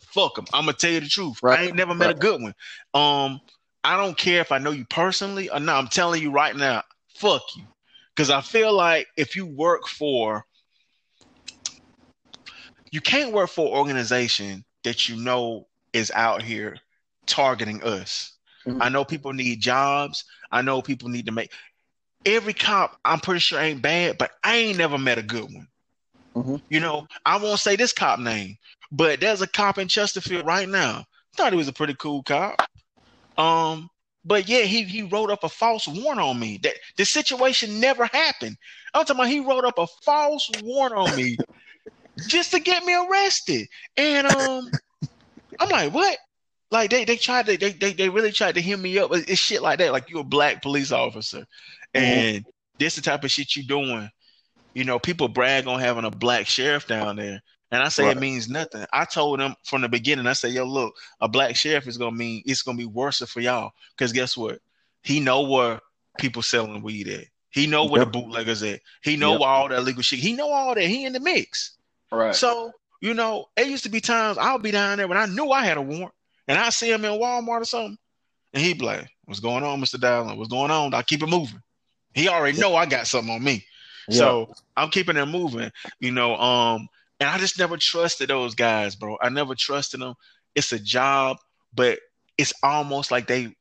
Fuck him. I'm gonna tell you the truth. Right. I ain't never met right. a good one. Um, I don't care if I know you personally or not. I'm telling you right now, fuck you. Cause I feel like if you work for you can't work for an organization that you know is out here targeting us. Mm-hmm. I know people need jobs. I know people need to make every cop. I'm pretty sure ain't bad, but I ain't never met a good one. Mm-hmm. You know, I won't say this cop name, but there's a cop in Chesterfield right now. Thought he was a pretty cool cop. Um, but yeah, he he wrote up a false warrant on me. That the situation never happened. I'm talking about he wrote up a false warrant on me (laughs) just to get me arrested. And um, I'm like, what? Like they they tried to they they, they really tried to hear me up. It's shit like that. Like you're a black police officer, mm-hmm. and this the type of shit you doing. You know, people brag on having a black sheriff down there. And I say right. it means nothing. I told them from the beginning, I said, yo, look, a black sheriff is gonna mean it's gonna be worse for y'all. Cause guess what? He know where people selling weed at. He know where yep. the bootleggers at. He know yep. where all that legal shit. He know all that. He in the mix. Right. So, you know, it used to be times I'll be down there when I knew I had a warrant and I see him in Walmart or something, and he be like, "What's going on, Mister Dallin? What's going on?" I keep it moving. He already know I got something on me, yeah. so I'm keeping it moving. You know, um, and I just never trusted those guys, bro. I never trusted them. It's a job, but it's almost like they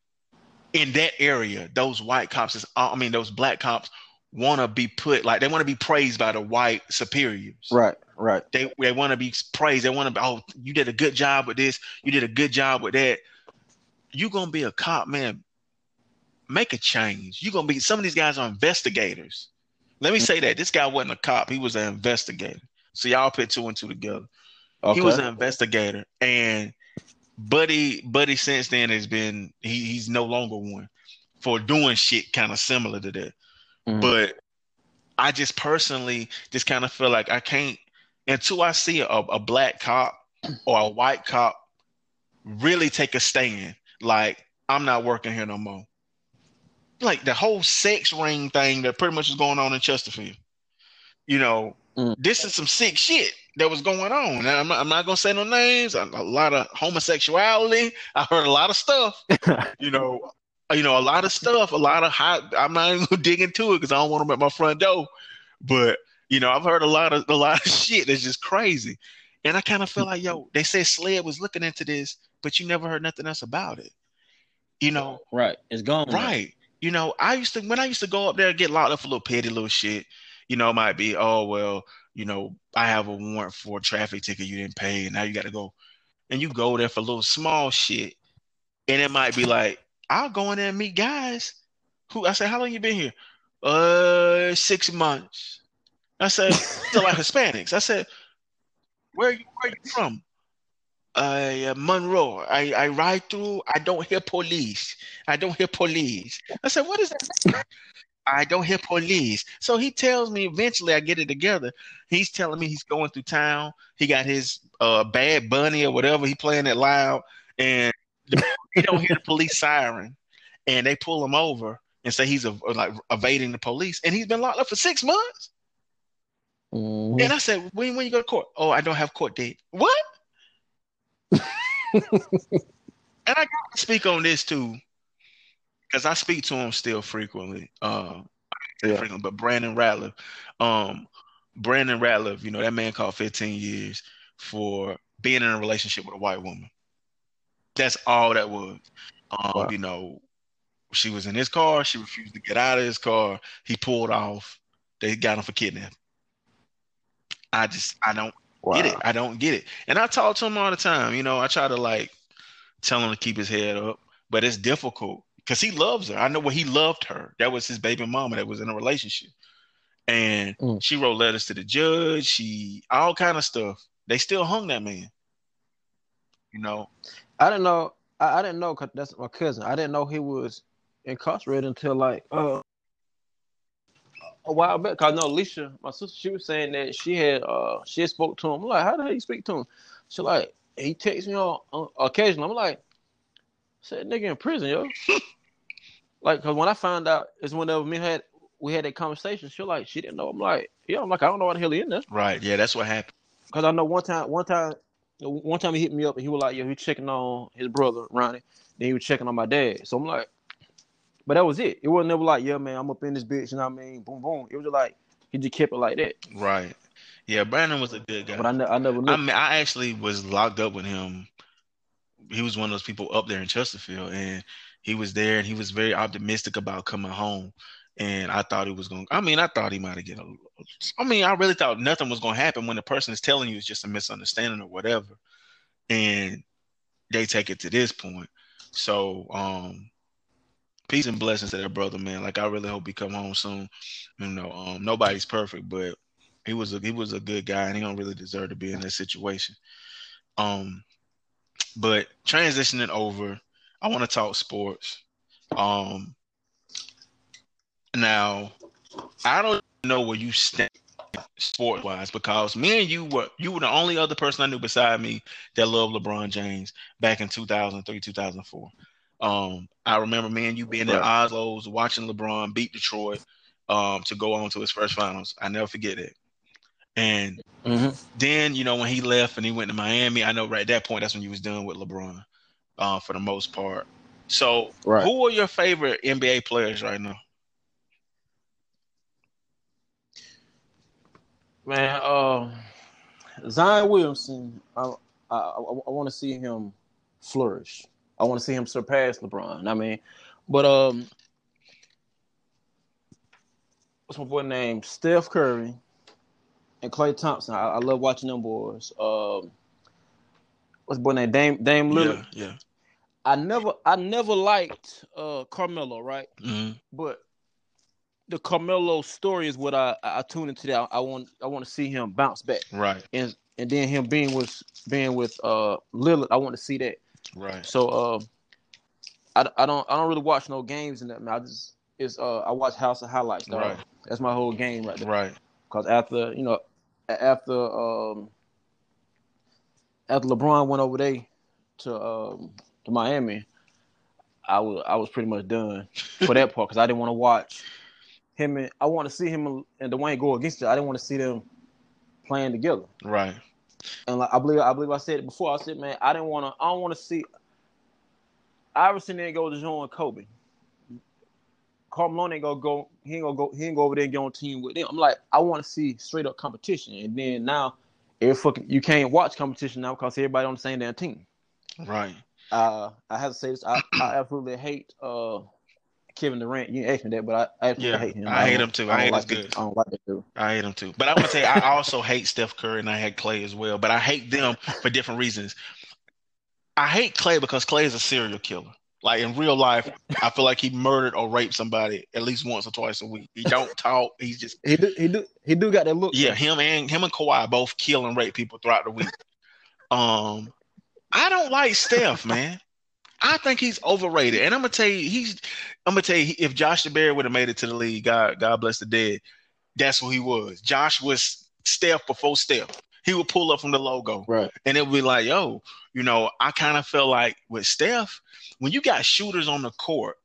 in that area. Those white cops, is, I mean, those black cops want to be put like they want to be praised by the white superiors. Right, right. They they want to be praised. They want to be, oh, you did a good job with this. You did a good job with that. You gonna be a cop, man. Make a change. You gonna be. Some of these guys are investigators. Let me say that this guy wasn't a cop. He was an investigator. So y'all put two and two together. Okay. He was an investigator, and Buddy, Buddy, since then has been he, he's no longer one for doing shit kind of similar to that. Mm-hmm. But I just personally just kind of feel like I can't until I see a, a black cop or a white cop really take a stand. Like I'm not working here no more. like the whole sex ring thing that pretty much is going on in Chesterfield. You know, Mm. this is some sick shit that was going on. And I'm not, I'm not gonna say no names. A, a lot of homosexuality. I heard a lot of stuff. (laughs) you know, you know, a lot of stuff, a lot of hot. I'm not even gonna (laughs) dig into it because I don't want them at my front door. But you know, I've heard a lot of a lot of (laughs) shit that's just crazy. And I kind of feel like, yo, they said SLED was looking into this, but you never heard nothing else about it. You know, right. It's gone. Right. You know, I used to when I used to go up there and get locked up for little petty little shit. You know, it might be, oh well, you know, I have a warrant for a traffic ticket you didn't pay, and now you got to go, and you go there for a little small shit, and it might be like, I'll go in there and meet guys who I say, how long you been here? Uh, six months. I said, they're like Hispanics. I said, where are you where you from? Uh, Monroe. I, I ride through. I don't hear police. I don't hear police. I said, what is that? I don't hear police. So he tells me eventually I get it together. He's telling me he's going through town. He got his uh bad bunny or whatever. He playing it loud, and he don't hear the police siren, and they pull him over and say he's a, like evading the police, and he's been locked up for six months. Mhm. And I said, when when you go to court? Oh, I don't have court date. What? (laughs) and I got to speak on this too, because I speak to him still frequently. Uh, Yeah. frequently, but Brandon Ratliff, um, Brandon Ratliff, you know that man called 15 years for being in a relationship with a white woman. That's all that was. Um, Wow. You know, she was in his car. She refused to get out of his car. He pulled off. They got him for kidnapping. I just, I don't Wow. get it. I don't get it. And I talk to him all the time. You know, I try to like tell him to keep his head up, but it's difficult because he loves her. I know what he loved her. That was his baby mama that was in a relationship. And Mm. she wrote letters to the judge, she all kind of stuff. They still hung that man. You know, I didn't know. I, I didn't know because that's my cousin. I didn't know he was incarcerated until like uh, a while back. Cause I know Alicia, my sister, she was saying that she had uh she had spoke to him. I'm like, how the hell you speak to him? She like he texts me on, on occasionally. I'm like, said nigga in prison, yo. (laughs) like, cause when I found out is whenever me had we had that conversation. She like she didn't know. I'm like, yeah. I'm like, I don't know why the hell he in there. right? Yeah, that's what happened. Cause I know one time, one time, one time he hit me up and he was like, "Yo, he checking on his brother Ronnie." Then he was checking on my dad. So I'm like, but that was it. It wasn't never like, "Yeah, man, I'm up in this bitch," you know what I mean? Boom, boom. It was just like he just kept it like that. Right. Yeah, Brandon was a good guy. But I, ne- I never knew. I mean, I actually was locked up with him. He was one of those people up there in Chesterfield, and he was there, and he was very optimistic about coming home. And I thought he was going. I mean, I thought he might have get a. I mean, I really thought nothing was going to happen when the person is telling you it's just a misunderstanding or whatever, and they take it to this point. So, um, peace and blessings to that brother, man. Like I really hope he come home soon. You know, um, nobody's perfect, but he was a he was a good guy, and he don't really deserve to be in that situation. Um, but transitioning over, I want to talk sports. Um, now I don't know where you stand sport wise because me and you were you were the only other person I knew beside me that loved LeBron James back in 2003 2004. Um, I remember me and you being in Oslo's watching LeBron beat Detroit um, to go on to his first finals. I never forget it. And Mhm. then you know when he left and he went to Miami, I know right at that point that's when you was done with LeBron, uh, for the most part. So, Right. who are your favorite NBA players right now? Man, uh, Zion Williamson, I I, I, I want to see him flourish. I want to see him surpass LeBron. I mean, but um, what's my boy name? Steph Curry and Klay Thompson. I, I love watching them boys. Um, what's boy name? Dame Dame Lillard. Yeah, yeah. I never I never liked uh Carmelo, right? hmm But the Carmelo story is what I I tune into. That I want I want to see him bounce back, Right, and and then him being with being with uh Lillard. I want to see that. Right. So uh, I, I don't I don't really watch no games in that. Man. I just it's uh I watch House of Highlights. Right. That's my whole game right there. Right. Because after you know after um after LeBron went over there to um to Miami, I was I was pretty much done for that part because I didn't want to watch him and I want to see him and Dwyane go against it. I didn't want to see them playing together. Right. And like I believe I believe I said it before. I said, man, I didn't want to. I don't want to see. Iverson didn't go to join Kobe. Carmelo ain't gonna go. He ain't gonna go. He ain't go over there and get on team with them. I'm like, I want to see straight up competition. And then now, every fucking you can't watch competition now because everybody on the same damn team. Right. Uh, I have to say this. I, I absolutely hate uh Kevin Durant. You asked me that, but I, I absolutely Yeah, hate him. I hate him too. I I hate like his goods. I don't like that dude. I hate him too. But I'm gonna say I also hate Steph Curry and I hate Klay as well. But I hate them for different reasons. I hate Klay because Klay is a serial killer. Like in real life, I feel like he murdered or raped somebody at least once or twice a week. He don't talk. He's just He do. He do. He do got that look. yeah. Him and him and Kawhi both kill and rape people throughout the week. Um, I don't like Steph, man. I think he's overrated, and I'm gonna tell you, he's. I'm gonna tell you, if Josh DeBerry would have made it to the league, God, God bless the dead, that's who he was. Josh was Steph before Steph. He would pull up from the logo, Right. and it would be like, yo, you know, I kind of feel like with Steph, when you got shooters on the court,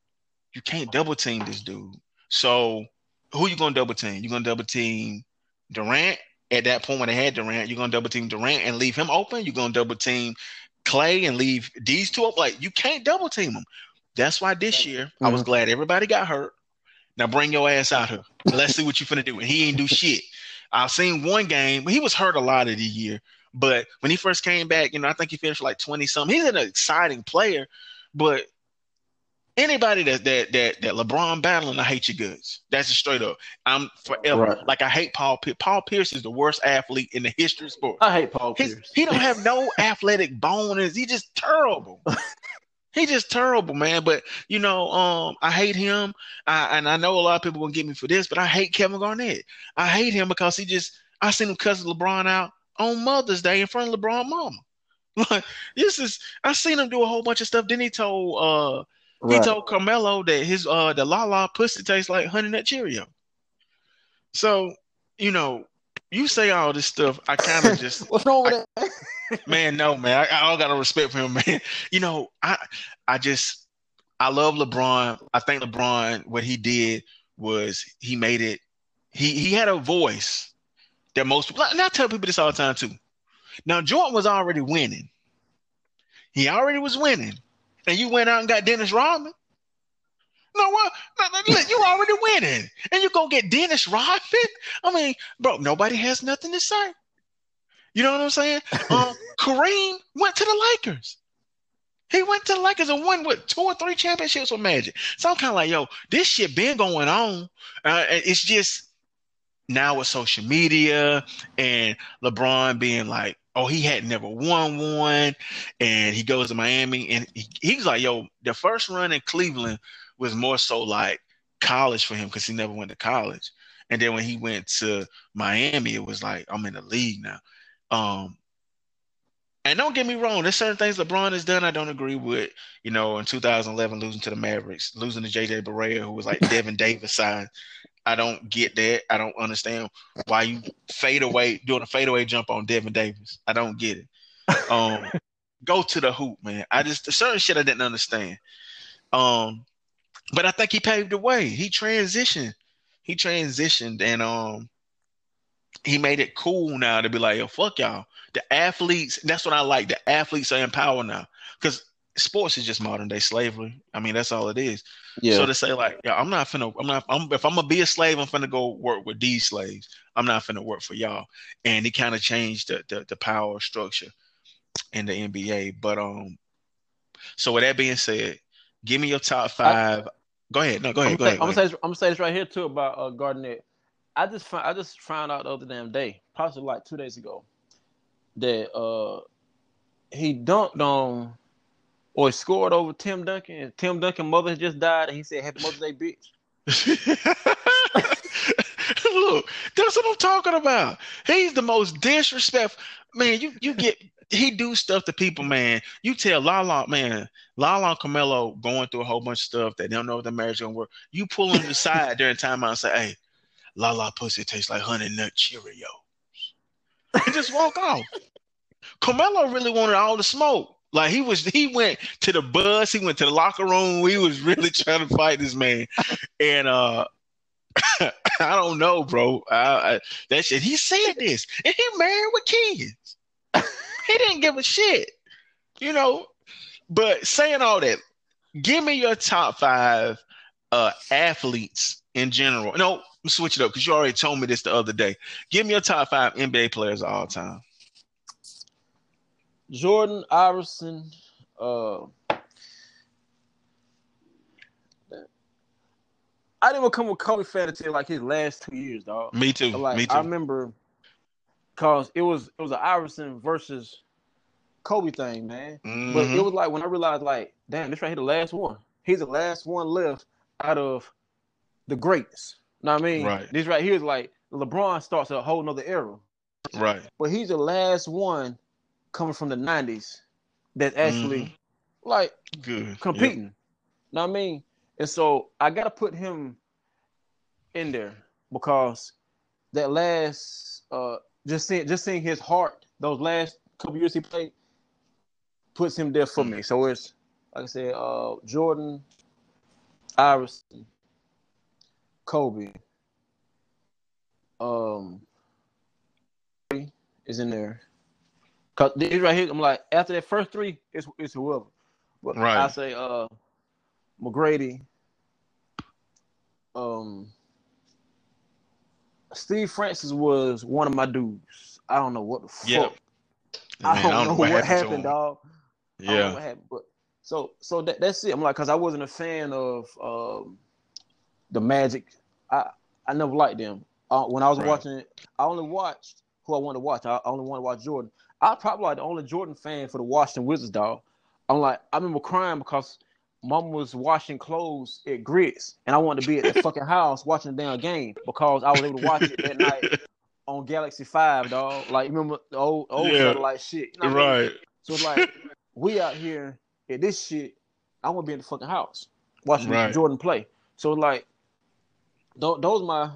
you can't double team this dude. So who you gonna double team? You gonna double team Durant at that point when they had Durant? you're gonna double team Durant and leave him open? You're gonna double team Klay and leave these two up? Like you can't double team them. That's why this year I was mm-hmm. glad everybody got hurt. Now bring your ass out here. Let's see what you're finna do. And he ain't do shit. I've seen one game. He was hurt a lot of the year, but when he first came back, you know, I think he finished like twenty something. He's an exciting player, but anybody that that that that LeBron battling, I hate your goods. That's just straight up. I'm forever Right. like I hate Paul. Pierce. Paul Pierce is the worst athlete in the history of sports. I hate Paul His, Pierce. he don't have no (laughs) athletic bonus. He just terrible. (laughs) he just terrible, man. But you know, um, I hate him. I, and I know a lot of people gonna get me for this, but I hate Kevin Garnett. I hate him because he just I seen him cuss LeBron out on Mother's Day in front of LeBron mama. (laughs) Like this is I seen him do a whole bunch of stuff. Then he told uh he Right. told Carmelo that his uh the La La pussy tastes like honey nut Cheerio. So, you know, you say all this stuff, I kind of (laughs) just What's wrong with that? (laughs) man, no, man. I, I all got a respect for him, man. You know, I I just I love LeBron. I think LeBron, what he did was he made it. He he had a voice that most people. And I tell people this all the time too. Now Jordan was already winning. He already was winning, and you went out and got Dennis Rodman. No, what? No, no, look, you already winning, and you go get Dennis Rodman. I mean, bro, nobody has nothing to say. You know what I'm saying? (laughs) Um, Kareem went to the Lakers. He went to the Lakers and won what two or three championships with Magic. So I'm kind of like, yo, this shit been going on. Uh, it's just now with social media and LeBron being like, oh, he had never won one, and he goes to Miami and he, he's like, yo, the first run in Cleveland was more so like college for him because he never went to college. And then when he went to Miami, it was like, I'm in the league now. Um, and don't get me wrong, there's certain things LeBron has done I don't agree with. You know, in 2011, losing to the Mavericks, losing to JJ Barea, who was like (laughs) Devin Davis size. I don't get that. I don't understand why you fade away, doing a fadeaway jump on Devin Davis. I don't get it. Um, (laughs) go to the hoop, man. I just certain shit I didn't understand. Um, but I think he paved the way. He transitioned. He transitioned and um he made it cool now to be like, yo, fuck y'all. The athletes, that's what I like. The athletes are in power now. Because sports is just modern day slavery. I mean, that's all it is. Yeah. So to say like, yeah, I'm not finna, I'm not, I'm, if I'm gonna be a slave, I'm finna go work with these slaves. I'm not finna work for y'all. And it kind of changed the, the the power structure in the NBA. But um, so with that being said, give me your top five. go ahead. No, go ahead. I'm, Go gonna ahead. say, Go I'm, ahead. gonna say this, I'm gonna say this right here too about uh, Garnett. I just found, I just found out the other damn day, possibly like two days ago, that uh he dunked on or he scored over Tim Duncan. And Tim Duncan mother just died, and he said, "Happy Mother's Day, bitch." (laughs) Look, that's what I'm talking about. He's the most disrespectful man. You you get he do stuff to people, man. You tell Lala, man, Lala and Carmelo going through a whole bunch of stuff that they don't know if the marriage gonna work. You pull him aside during timeout and say, "Hey, Lala pussy tastes like honey nut Cheerios," and just walk off. Carmelo really wanted all the smoke. Like he was, he went to the bus, he went to the locker room. He was really (laughs) trying to fight this man, and uh, (laughs) I don't know, bro. I, I, that shit. He said this, and he married with kids. (laughs) he didn't give a shit, you know. But saying all that, give me your top five uh athletes in general. No, switch it up because you already told me this the other day. Give me your top five NBA players of all time. Jordan Iverson. Uh, I didn't become a Kobe fan until like his last two years, dog. Me too. Like me too. I remember, cause it was it was an Iverson versus Kobe thing, man. Mhm. But it was like when I realized, like, damn, this right here the last one. He's the last one left out of the greats. You know what I mean? Right. This right here is like LeBron starts a whole nother era, right. but he's the last one coming from the '90s that's actually Mhm. like Good. competing. Know what I mean? And so I got to put him in there because that last, uh, just seeing just seeing his heart, those last couple years he played, puts him there for me. So it's like I said, uh, Jordan, Iverson, Kobe, um, is in there. Cause this right here, I'm like after that first three, it's it's whoever. But Right. I say uh McGrady, um Steve Francis was one of my dudes. I don't know what the fuck. Yeah. I Man, don't, know what, to happened, him. dog. I don't know Yeah. what happened, but so so that, that's it. I'm like, cause I wasn't a fan of um, the Magic. I I never liked them. Uh, when I was Right. watching it, I only watched who I wanted to watch. I only wanted to watch Jordan. I probably like the only Jordan fan for the Washington Wizards, dog. I'm like, I remember crying because mom was washing clothes at Grits, and I wanted to be at the (laughs) fucking house watching the damn game because I was able to watch it that night on Galaxy Five, dog. Like, remember the old old Yeah. satellite shit? You know what I mean? Right. So it's like we out here at this shit. I want to be in the fucking house watching Right. Jordan play. So like, those, those my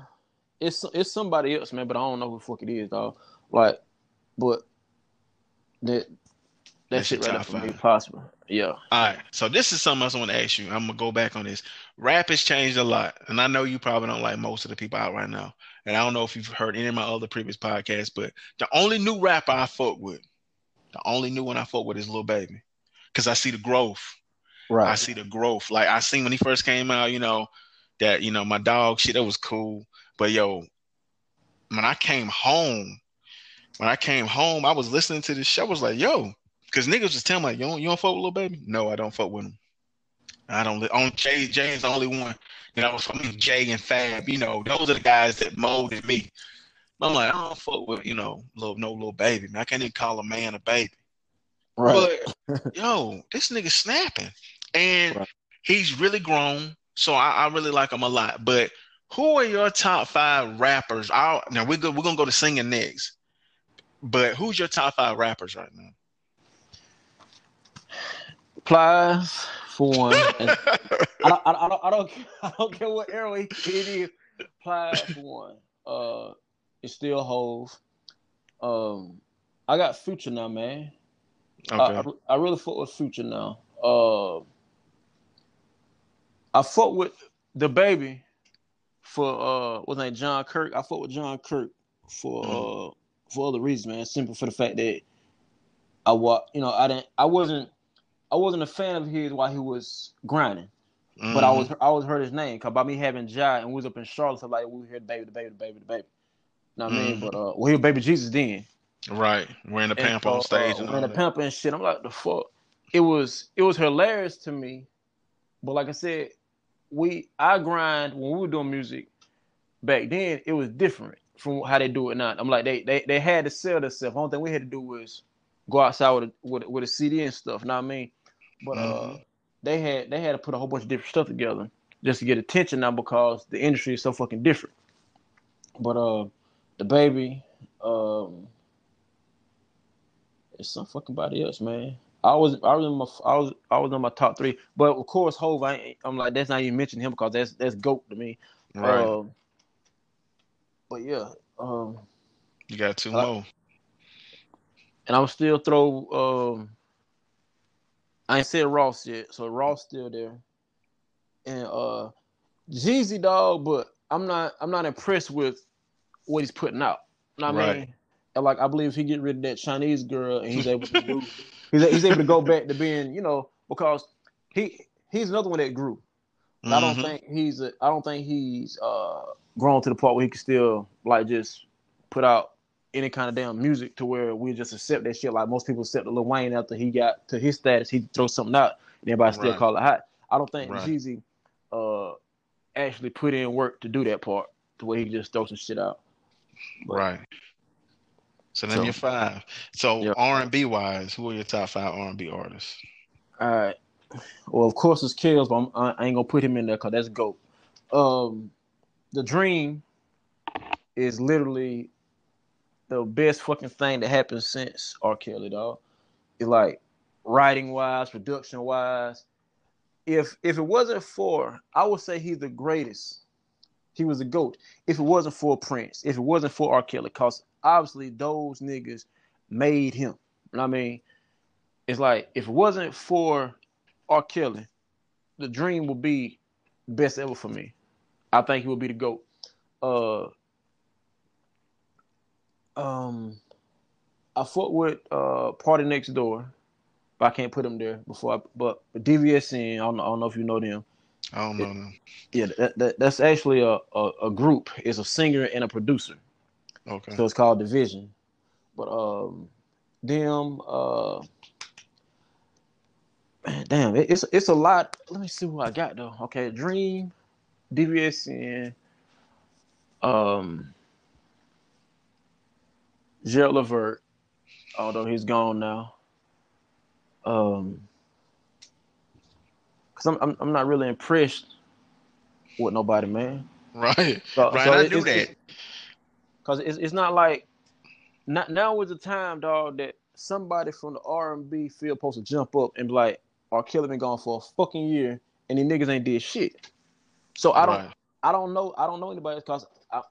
it's it's somebody else, man. But I don't know who the fuck it is, dog. Like, but that that shit right for me, possible. Yeah. All right. So this is something else I want to ask you. I'm gonna go back on this. Rap has changed a lot, and I know you probably don't like most of the people out right now. And I don't know if you've heard any of my other previous podcasts, but the only new rapper I fuck with, the only new one I fuck with is Lil Baby, because I see the growth. Right. I see the growth. Like I seen when he first came out, you know, that you know my dog shit that was cool. But yo, when I came home, when I came home, I was listening to this show. I was like, yo, because niggas was telling me like, you don't you don't fuck with little baby? No, I don't fuck with him. I don't. On Jay, Jay's the only one. You know, so I mean, Jay and Fab. You know, those are the guys that molded me. I'm like, I don't fuck with you know, little no little baby. Man, I can't even call a man a baby. right. But yo, this nigga snapping, and Right. he's really grown. So I, I really like him a lot. But who are your top five rappers? I'll, now we're go, we're gonna go to singing next. But who's your top five rappers right now? Plies for one. (laughs) I don't, I, don't- I don't, I don't, I don't care (laughs) what era it is. Plies for one. Uh, it's still Hove. Um, I got Future now, man. Okay. I, I, really fuck with Future now. Uh, I fuck with DaBaby for uh, what's name John Kirk. I fought with John Kirk for uh for other reasons, man. Simple for the fact that I wa you know, I didn't, I wasn't, I wasn't a fan of his while he was grinding. But I was I always heard his name because by me having Jai and we was up in Charlotte, so like we heard DaBaby, the baby, DaBaby, the baby. You know what I mean? But uh, well, he was baby Jesus then. right wearing the And pamp on stage uh, and wearing the pamper and shit. I'm like the fuck. It was it was hilarious to me, but like I said, we I grind when we were doing music back then. It was different from how they do it now. I'm like they they, they had to sell themselves. The only thing we had to do was go outside with a, with, with a CD and stuff. Know what I mean? But uh, Mhm. they had they had to put a whole bunch of different stuff together just to get attention now because the industry is so fucking different. But uh, DaBaby, um, it's some fucking body else, man. I was I was in my I was I was on my top three, but of course Hove. I, I'm like that's not even mentioning him because that's that's goat to me. right Um, but yeah, um, you got two more and I would still throw um, I ain't said Ross yet, so Ross still there, and uh, Jeezy dog, but I'm not I'm not impressed with what he's putting out. You know what I mean? And like I believe if he get rid of that Chinese girl and he's able to do, (laughs) he's, he's able to go back to being, you know, because he he's another one that grew. But I don't Mhm. think he's a, I don't think he's uh grown to the point where he can still like just put out any kind of damn music to where we just accept that shit like most people accept Lil Wayne after he got to his status, he throw something out and everybody still Right. call it hot. I don't think Right. Jeezy uh actually put in work to do that part to where he just throw some shit out. But- Right. So then So- you're five. So Yeah. R and B wise, who are your top five R and B artists? All right. Well, of course it's Kels, but I'm, I ain't gonna put him in there because that's goat. Um, the Dream is literally the best fucking thing that happened since R. Kelly, dog. It's like writing wise, production wise. If if it wasn't for, I would say he's the greatest. He was a goat. If it wasn't for Prince, if it wasn't for R. Kelly, cause obviously those niggas made him. I mean? It's like if it wasn't for R. Kelly, the dream would be best ever for me. I think he would be the GOAT. Uh um I fought with uh Party Next Door, but I can't put him there before I but DVSN, I don't, know, I don't know if you know them. I don't know them. Yeah, that, that, that's actually a, a, a group. It's a singer and a producer. Okay. So it's called Division. But um them uh man, damn, it, it's it's a lot. Let me see what I got though. Okay, Dream, DVSN, um Gerald Levert, although he's gone now. Um cause I'm I'm, I'm not really impressed with nobody, man. Right. So, Right, so I it- knew it's- that. Cause it's it's not like not now is the time, dog, that somebody from the R and B field supposed to jump up and be like, "R. Kelly been gone for a fucking year, and these niggas ain't did shit." So I don't Right. I don't know I don't know anybody because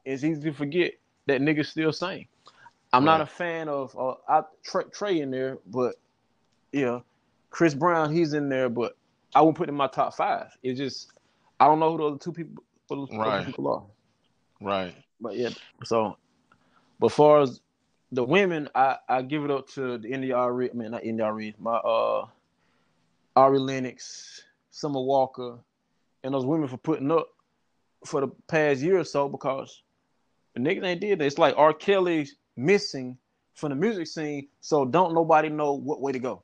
it's easy to forget that niggas still sing. I'm not a fan of uh, I Trey, Trey in there, but yeah, Chris Brown he's in there, but I won't put him in my top five. It's just I don't know who the other two people, other Right. people are. Right. But yeah, so but far as the women, I, I give it up to the India Arie, I mean not India Arie, my uh Ari Lennox, Summer Walker, and those women for putting up for the past year or so because the niggas ain't did that. It's like R. Kelly's missing from the music scene, so don't nobody know what way to go.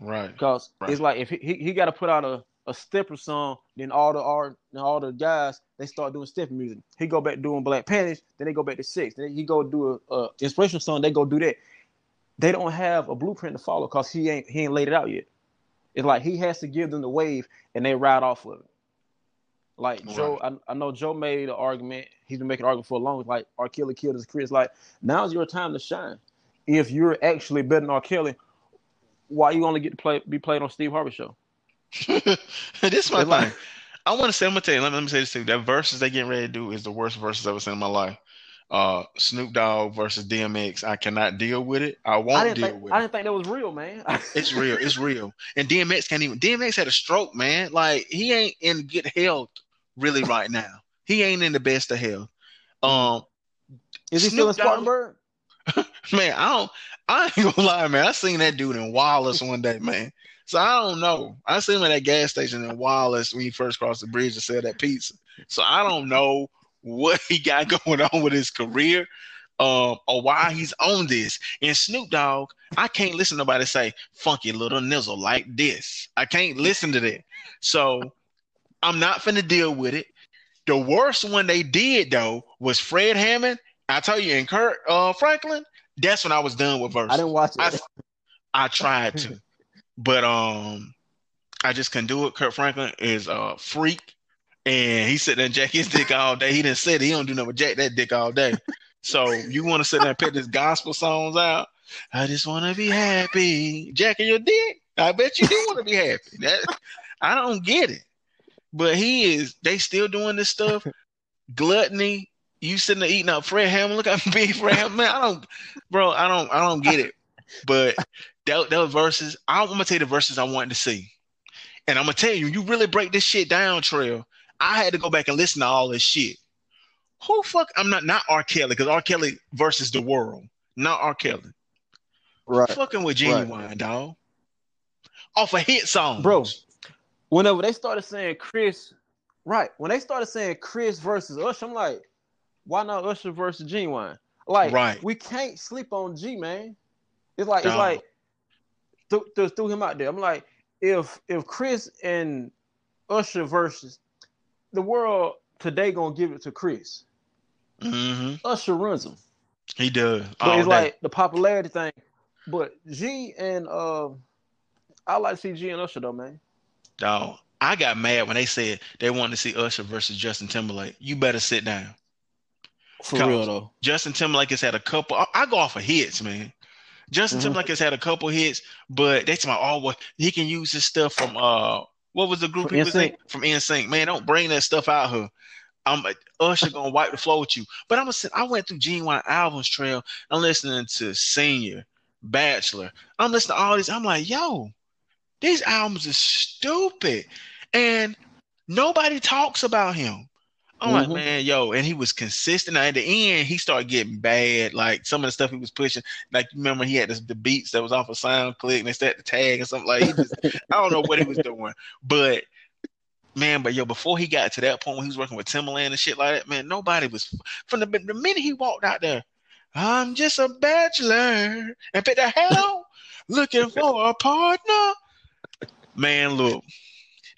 Right. Because Right. it's like if he, he, he got to put out a, a stepper song, then all the art and all the guys they start doing stepper music. He go back doing Black Panties, then they go back to six. Then he go do a, a inspirational song. They go do that. They don't have a blueprint to follow because he ain't he ain't laid it out yet. It's like he has to give them the wave and they ride off of it. Like Joe, I, I know Joe made an argument. He's been making an argument for a long. Like R. Kelly killed his career. It's like now's your time to shine. If you're actually better than R. Kelly, why you only get to play be played on Steve Harvey show? (laughs) this is my thing. I want to say, I'm gonna tell you. Let me, let me say this too. That verses they getting ready to do is the worst verses I've ever seen in my life. Uh, Snoop Dogg versus DMX. I cannot deal with it. I I won't didn't deal think with I it. I didn't think that was real, man. (laughs) It's real. It's real. And DMX can't even. DMX had a stroke, man. Like he ain't in good health really right now. He ain't in the best of health. Um, Is he still in Snoop Spartanburg? (laughs) man, I don't. I ain't gonna lie, man. I seen that dude in Wallace one day, man. So I don't know. I seen him at that gas station in Wallace when he first crossed the bridge to sell that pizza. So I don't know what he got (laughs) going on with his career, um, or why he's on this. And Snoop Dogg, I can't listen to nobody say "funky little nizzle" like this. I can't listen to that. So I'm not finna deal with it. The worst one they did though was Fred Hammond. I tell you, and Kirk uh, Franklin. That's when I was done with verses. I didn't watch I, it. I tried to, but um, I just couldn't do it. Kirk Franklin is a freak, and he sit there and jack his dick all day. He didn't say he don't do nothing but jack that dick all day. So you want to sit there and pick his gospel songs out? I just want to be happy, jacking your dick. I bet you do want to be happy. That I don't get it, but he is. They still doing this stuff. (laughs) Gluttony. You sitting there eating up Fred Hammond. Look at big Fred Hammond. Man, I don't, bro. I don't. I don't get it. but that, those verses, I'm gonna tell you the verses I wanted to see. And I'm gonna tell you, you really break this shit down, Trail. I had to go back and listen to all this shit. Who fuck? I'm not not R. Kelly because R. Kelly versus the world, not R. Kelly. Right. Fucking with Ginuwine dog. Off a hit song, Bro, whenever they started saying Chris, right, when they started saying Chris versus Usher, I'm like, why not Usher versus Ginuwine? Like, Right. we can't sleep on G, man. It's like, it's like, th- th- threw him out there. I'm like, if if Chris and Usher versus the world today gonna give it to Chris. hmm Usher runs him. He does. But all it's day. like the popularity thing. But G and uh, I like to see G and Usher though, man. Dog, I got mad when they said they wanted to see Usher versus Justin Timberlake. You better sit down. For real though. Justin Timberlake has had a couple. I, I go off of hits, man. Justin Mhm. Timberlake has had a couple hits, but about oh, well, he can use his stuff from uh, what was the group From he was in? From NSYNC. Man, don't bring that stuff out here. I'm Usher gonna wipe the floor with you. But I'm gonna say I went through Ginuwine albums trail. I'm listening to Senior, Bachelor. I'm listening to all these. I'm like, yo, these albums are stupid, and nobody talks about him. I'm like, Mhm. man, yo, and he was consistent. At the end, he started getting bad. Like some of the stuff he was pushing. Like you remember, he had this, the beats that was off a of SoundClick, and they set the tag and something like. He just, (laughs) I don't know what he was doing, but man, but yo, before he got to that point when he was working with Timbaland and shit like that, man, nobody was from the, the minute he walked out there. I'm just a bachelor, and pick the hell looking for a partner. Man, look.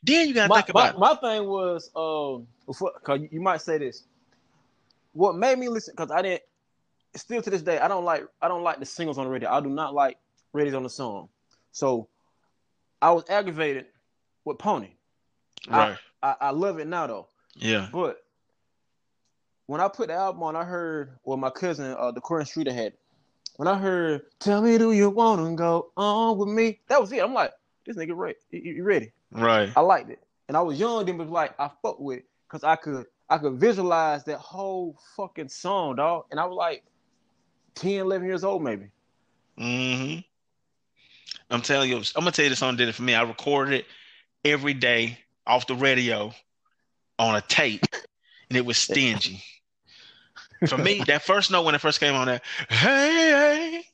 Then you gotta my, think about my, my thing was um because you might say this what made me listen because i didn't still to this day i don't like i don't like the singles on the radio i do not like radios on the song so i was aggravated with pony right. I, I love it now though Yeah. but when i put the album on i heard well my cousin uh the Corin streeter had it. when i heard tell me do you want to go on with me that was it i'm like this nigga ready you, ready Right. I liked it, and I was young then, but like I fuck with because I could I could visualize that whole fucking song, dog. And I was like 10, 11 years old, maybe. Mm-hmm. I'm telling you, I'm gonna tell you the song did it for me. I recorded it every day off the radio on a tape, and it was stingy. For me, that first note when it first came on that, hey, hey,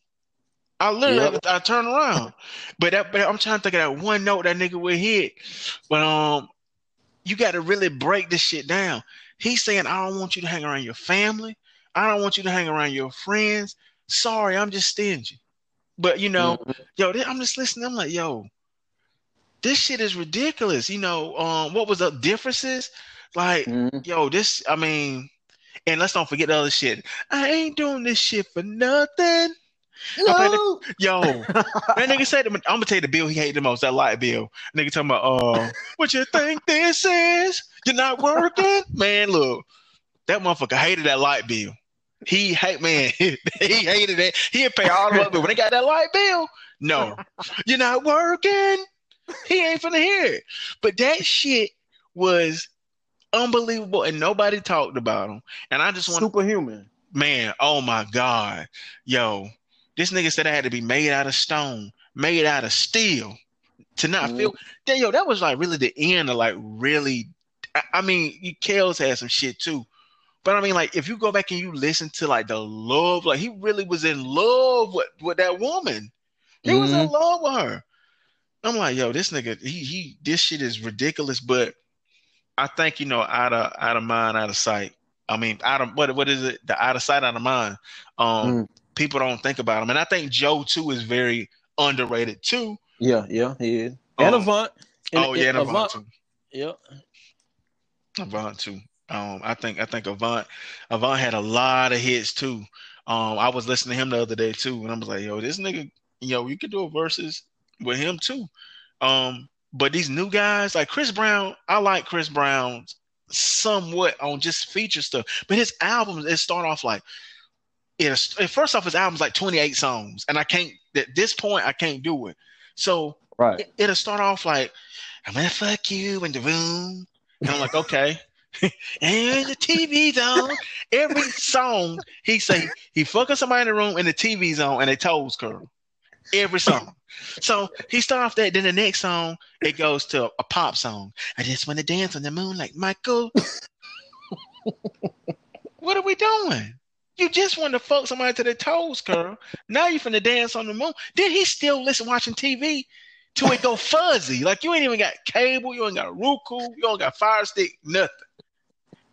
I literally Yep. I turn around. But that but I'm trying to think of that one note that nigga would hit. But um you gotta really break this shit down. He's saying, I don't want you to hang around your family. I don't want you to hang around your friends. Sorry, I'm just stingy. But you know, yo, I'm just listening. I'm like, yo, this shit is ridiculous. You know, um, what was the differences? Like, Mhm. yo, this, I mean, and let's don't forget the other shit. I ain't doing this shit for nothing. No! Yo, that nigga said, I'm gonna tell you the bill he hated the most, that light bill. Nigga talking about, uh, what you think this is? You're not working? Man, look, that motherfucker hated that light bill. He hate man, (laughs) he hated it. He'd pay all the bill. When they got that light bill, no, you're not working. He ain't finna hear it. But that shit was unbelievable, and nobody talked about him. And I just want Superhuman. man, oh my God. Yo, this nigga said I had to be made out of stone, made out of steel to not Mhm. feel. Then, yo, that was like really the end of like really. I, I mean, you Kels had some shit too. But I mean, like, if you go back and you listen to like the love, like he really was in love with, with that woman. He was in love with her. I'm like, yo, this nigga, he he this shit is ridiculous, but I think, you know, out of out of mind, out of sight. I mean, out of what what is it? The out of sight, out of mind. Um, Mm. People don't think about him. And I think Joe too is very underrated too. Yeah, yeah, he is. And Um, Avant. And- oh yeah, and and Avant too. Yeah. Avant too. Um, I think I think Avant Avant had a lot of hits too. Um, I was listening to him the other day too, and I was like, yo, this nigga, yo, you could do a verses with him too. Um, but these new guys, like Chris Brown, I like Chris Brown somewhat on just feature stuff, but his albums it start off like it's first off his album's like 28 songs, and I can't at this point I can't do it. So Right. it, it'll start off like, I'm gonna fuck you in the room. And I'm like, okay. (laughs) and the TV's on. Every song he say he fucking somebody in the room and the TV's on and they toes curl. every song. So he started off that. Then the next song, it goes to a pop song. I just want to dance on the moon like Michael. (laughs) what are we doing? You just want to fuck somebody to their toes, girl. Now you finna dance on the moon. Then he still listen watching TV till it go fuzzy. Like you ain't even got cable, you ain't got Roku, you don't got Fire Stick, nothing.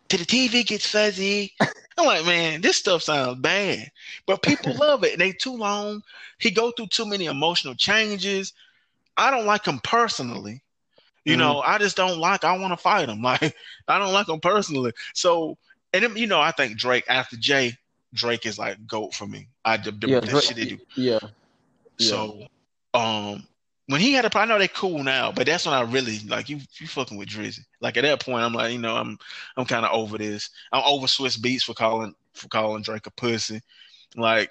Till the TV gets fuzzy. I'm like, man, this stuff sounds bad, but people (laughs) love it. And they too long. He go through too many emotional changes. I don't like him personally. You mm-hmm. know, I just don't like. I want to fight him. (laughs) Like I don't like him personally. So, and then, you know, I think Drake after Jay, Drake is like goat for me. I the, yeah, the Drake, shit they do. Yeah. So, um, when he had a, I know they cool now, but that's when I really like you. You fucking with Drizzy. Like at that point, I'm like, you know, I'm I'm kind of over this. I'm over Swizz Beatz for calling for calling Drake a pussy. Like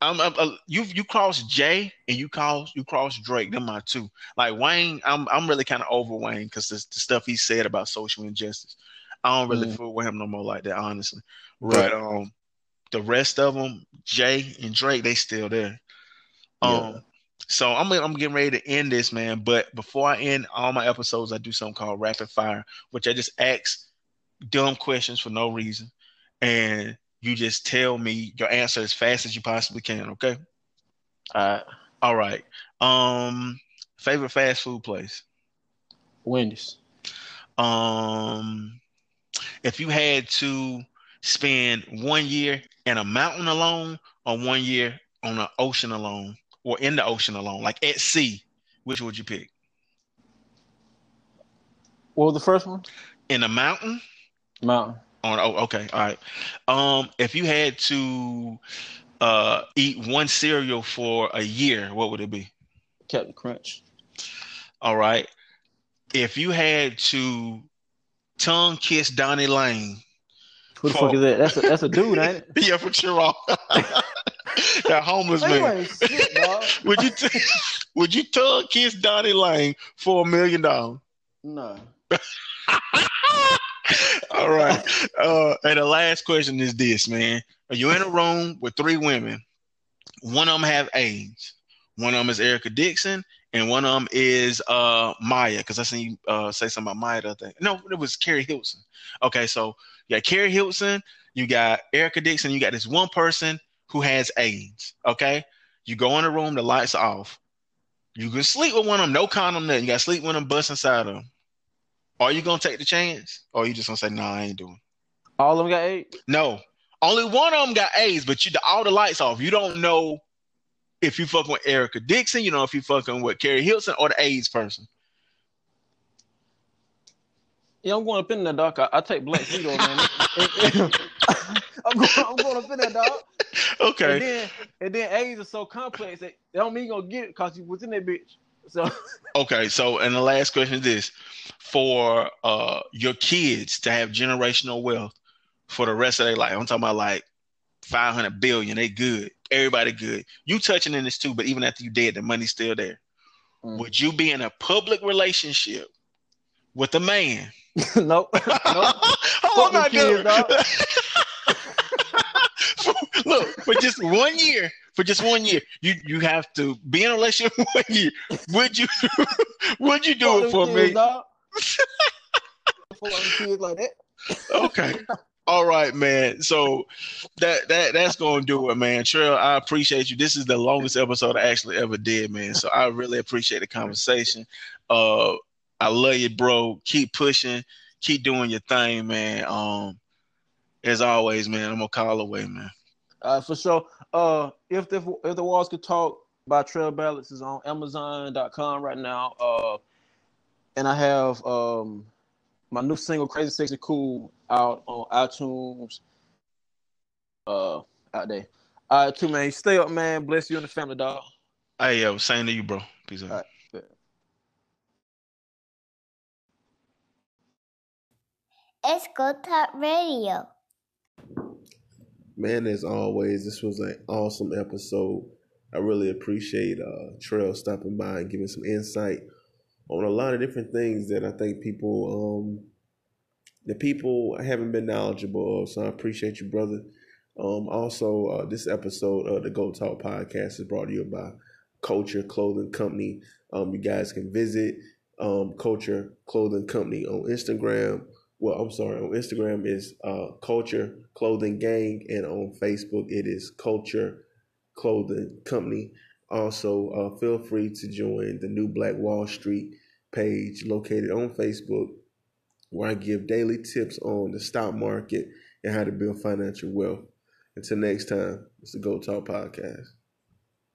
I'm, I'm uh, you you cross Jay and you cross you cross Drake. Them my two. Like Wayne, I'm I'm really kind of over Wayne because the, the, stuff he said about social injustice. I don't really mm. fool with him no more like that, honestly. Right. But um, the rest of them, Jay and Drake, they still there. Um, yeah. so I'm I'm getting ready to end this, man. But before I end all my episodes, I do something called rapid fire, which I just ask dumb questions for no reason, and you just tell me your answer as fast as you possibly can. Okay. All right. All right. Um, favorite fast food place? Wendy's. Um, if you had to spend one year in a mountain alone or one year on an ocean alone or in the ocean alone, like at sea, which would you pick? What was the first one? In a mountain? Mountain. On oh, okay, all right. Um, if you had to uh eat one cereal for a year, what would it be? Captain Crunch. All right. If you had to tongue kiss Donnie Lane who the fuck is that? That's a that's a dude, ain't it? (laughs) yeah, for sure. (laughs) that homeless man. Shit, (laughs) would you t- would you tug kiss Donnie Lane for a million dollars? No. All right. Uh, and the last question is this, man. Are you in a room with three women? One of them have AIDS. One of them is Erica Dixon, and one of them is uh Maya. Because I seen you uh, say something about Maya the other day. No, it was Keri Hilson. Okay, so you got Keri Hilson, you got Erica Dixon, you got this one person who has AIDS. Okay, you go in the room, the lights are off. You can sleep with one of them, no condom there. You got to sleep with them, bust inside of them. Are you gonna take the chance, or are you just gonna say, "No, nah, I ain't doing"? All of them got AIDS. No, only one of them got AIDS, but you all the lights off. You don't know if you fucking with Erica Dixon. You know if you fucking with Keri Hilson or the AIDS person. Yeah, I'm going up in there, dog. I, I take black Zito, man. (laughs) I'm going, I'm going up in there, dog. Okay. And then, and then AIDS is so complex that they don't mean you gonna get it because you was in that bitch. So. (laughs) Okay, so and the last question is this: for uh your kids to have generational wealth for the rest of their life. I'm talking about like 500 billion. They good. Everybody good. You touching in this too, but even after you dead, the money's still there. Mm. Would you be in a public relationship with a man (laughs) nope. (laughs) nope. How am I doing? (laughs) Look, for just one year, for just one year, you you have to be in a relationship one year. Would you would you do it for me? like that. okay. All right, man. So that that that's gonna do it, man. Trail, I appreciate you. This is the longest episode I actually ever did, man. So I really appreciate the conversation. Uh I love you, bro. Keep pushing, keep doing your thing, man. Um, as always, man, I'm gonna call away, man. Uh, for sure. Uh, if the if the walls could talk by Trail Ballads is on Amazon.com right now. Uh, and I have um my new single "Crazy Sexy Cool" out on iTunes. Uh, out there. All right, too man. Stay up, man. Bless you and the family, dog. Hey, yo, same to you, bro. Peace out. It's Go Talk Radio. Man, as always, this was an awesome episode. I really appreciate uh, Trail stopping by and giving some insight on a lot of different things that I think people um, the people haven't been knowledgeable of. So I appreciate you, brother. Um, also, uh, this episode of the Go Talk podcast is brought to you by Culture Clothing Company. Um, you guys can visit um, Culture Clothing Company on Instagram. Well, I'm sorry, on Instagram is uh, Culture Clothing Gang, and on Facebook it is Culture Clothing Company. Also, uh, feel free to join the New Black Wall Street page located on Facebook, where I give daily tips on the stock market and how to build financial wealth. Until next time, it's the Go Talk Podcast.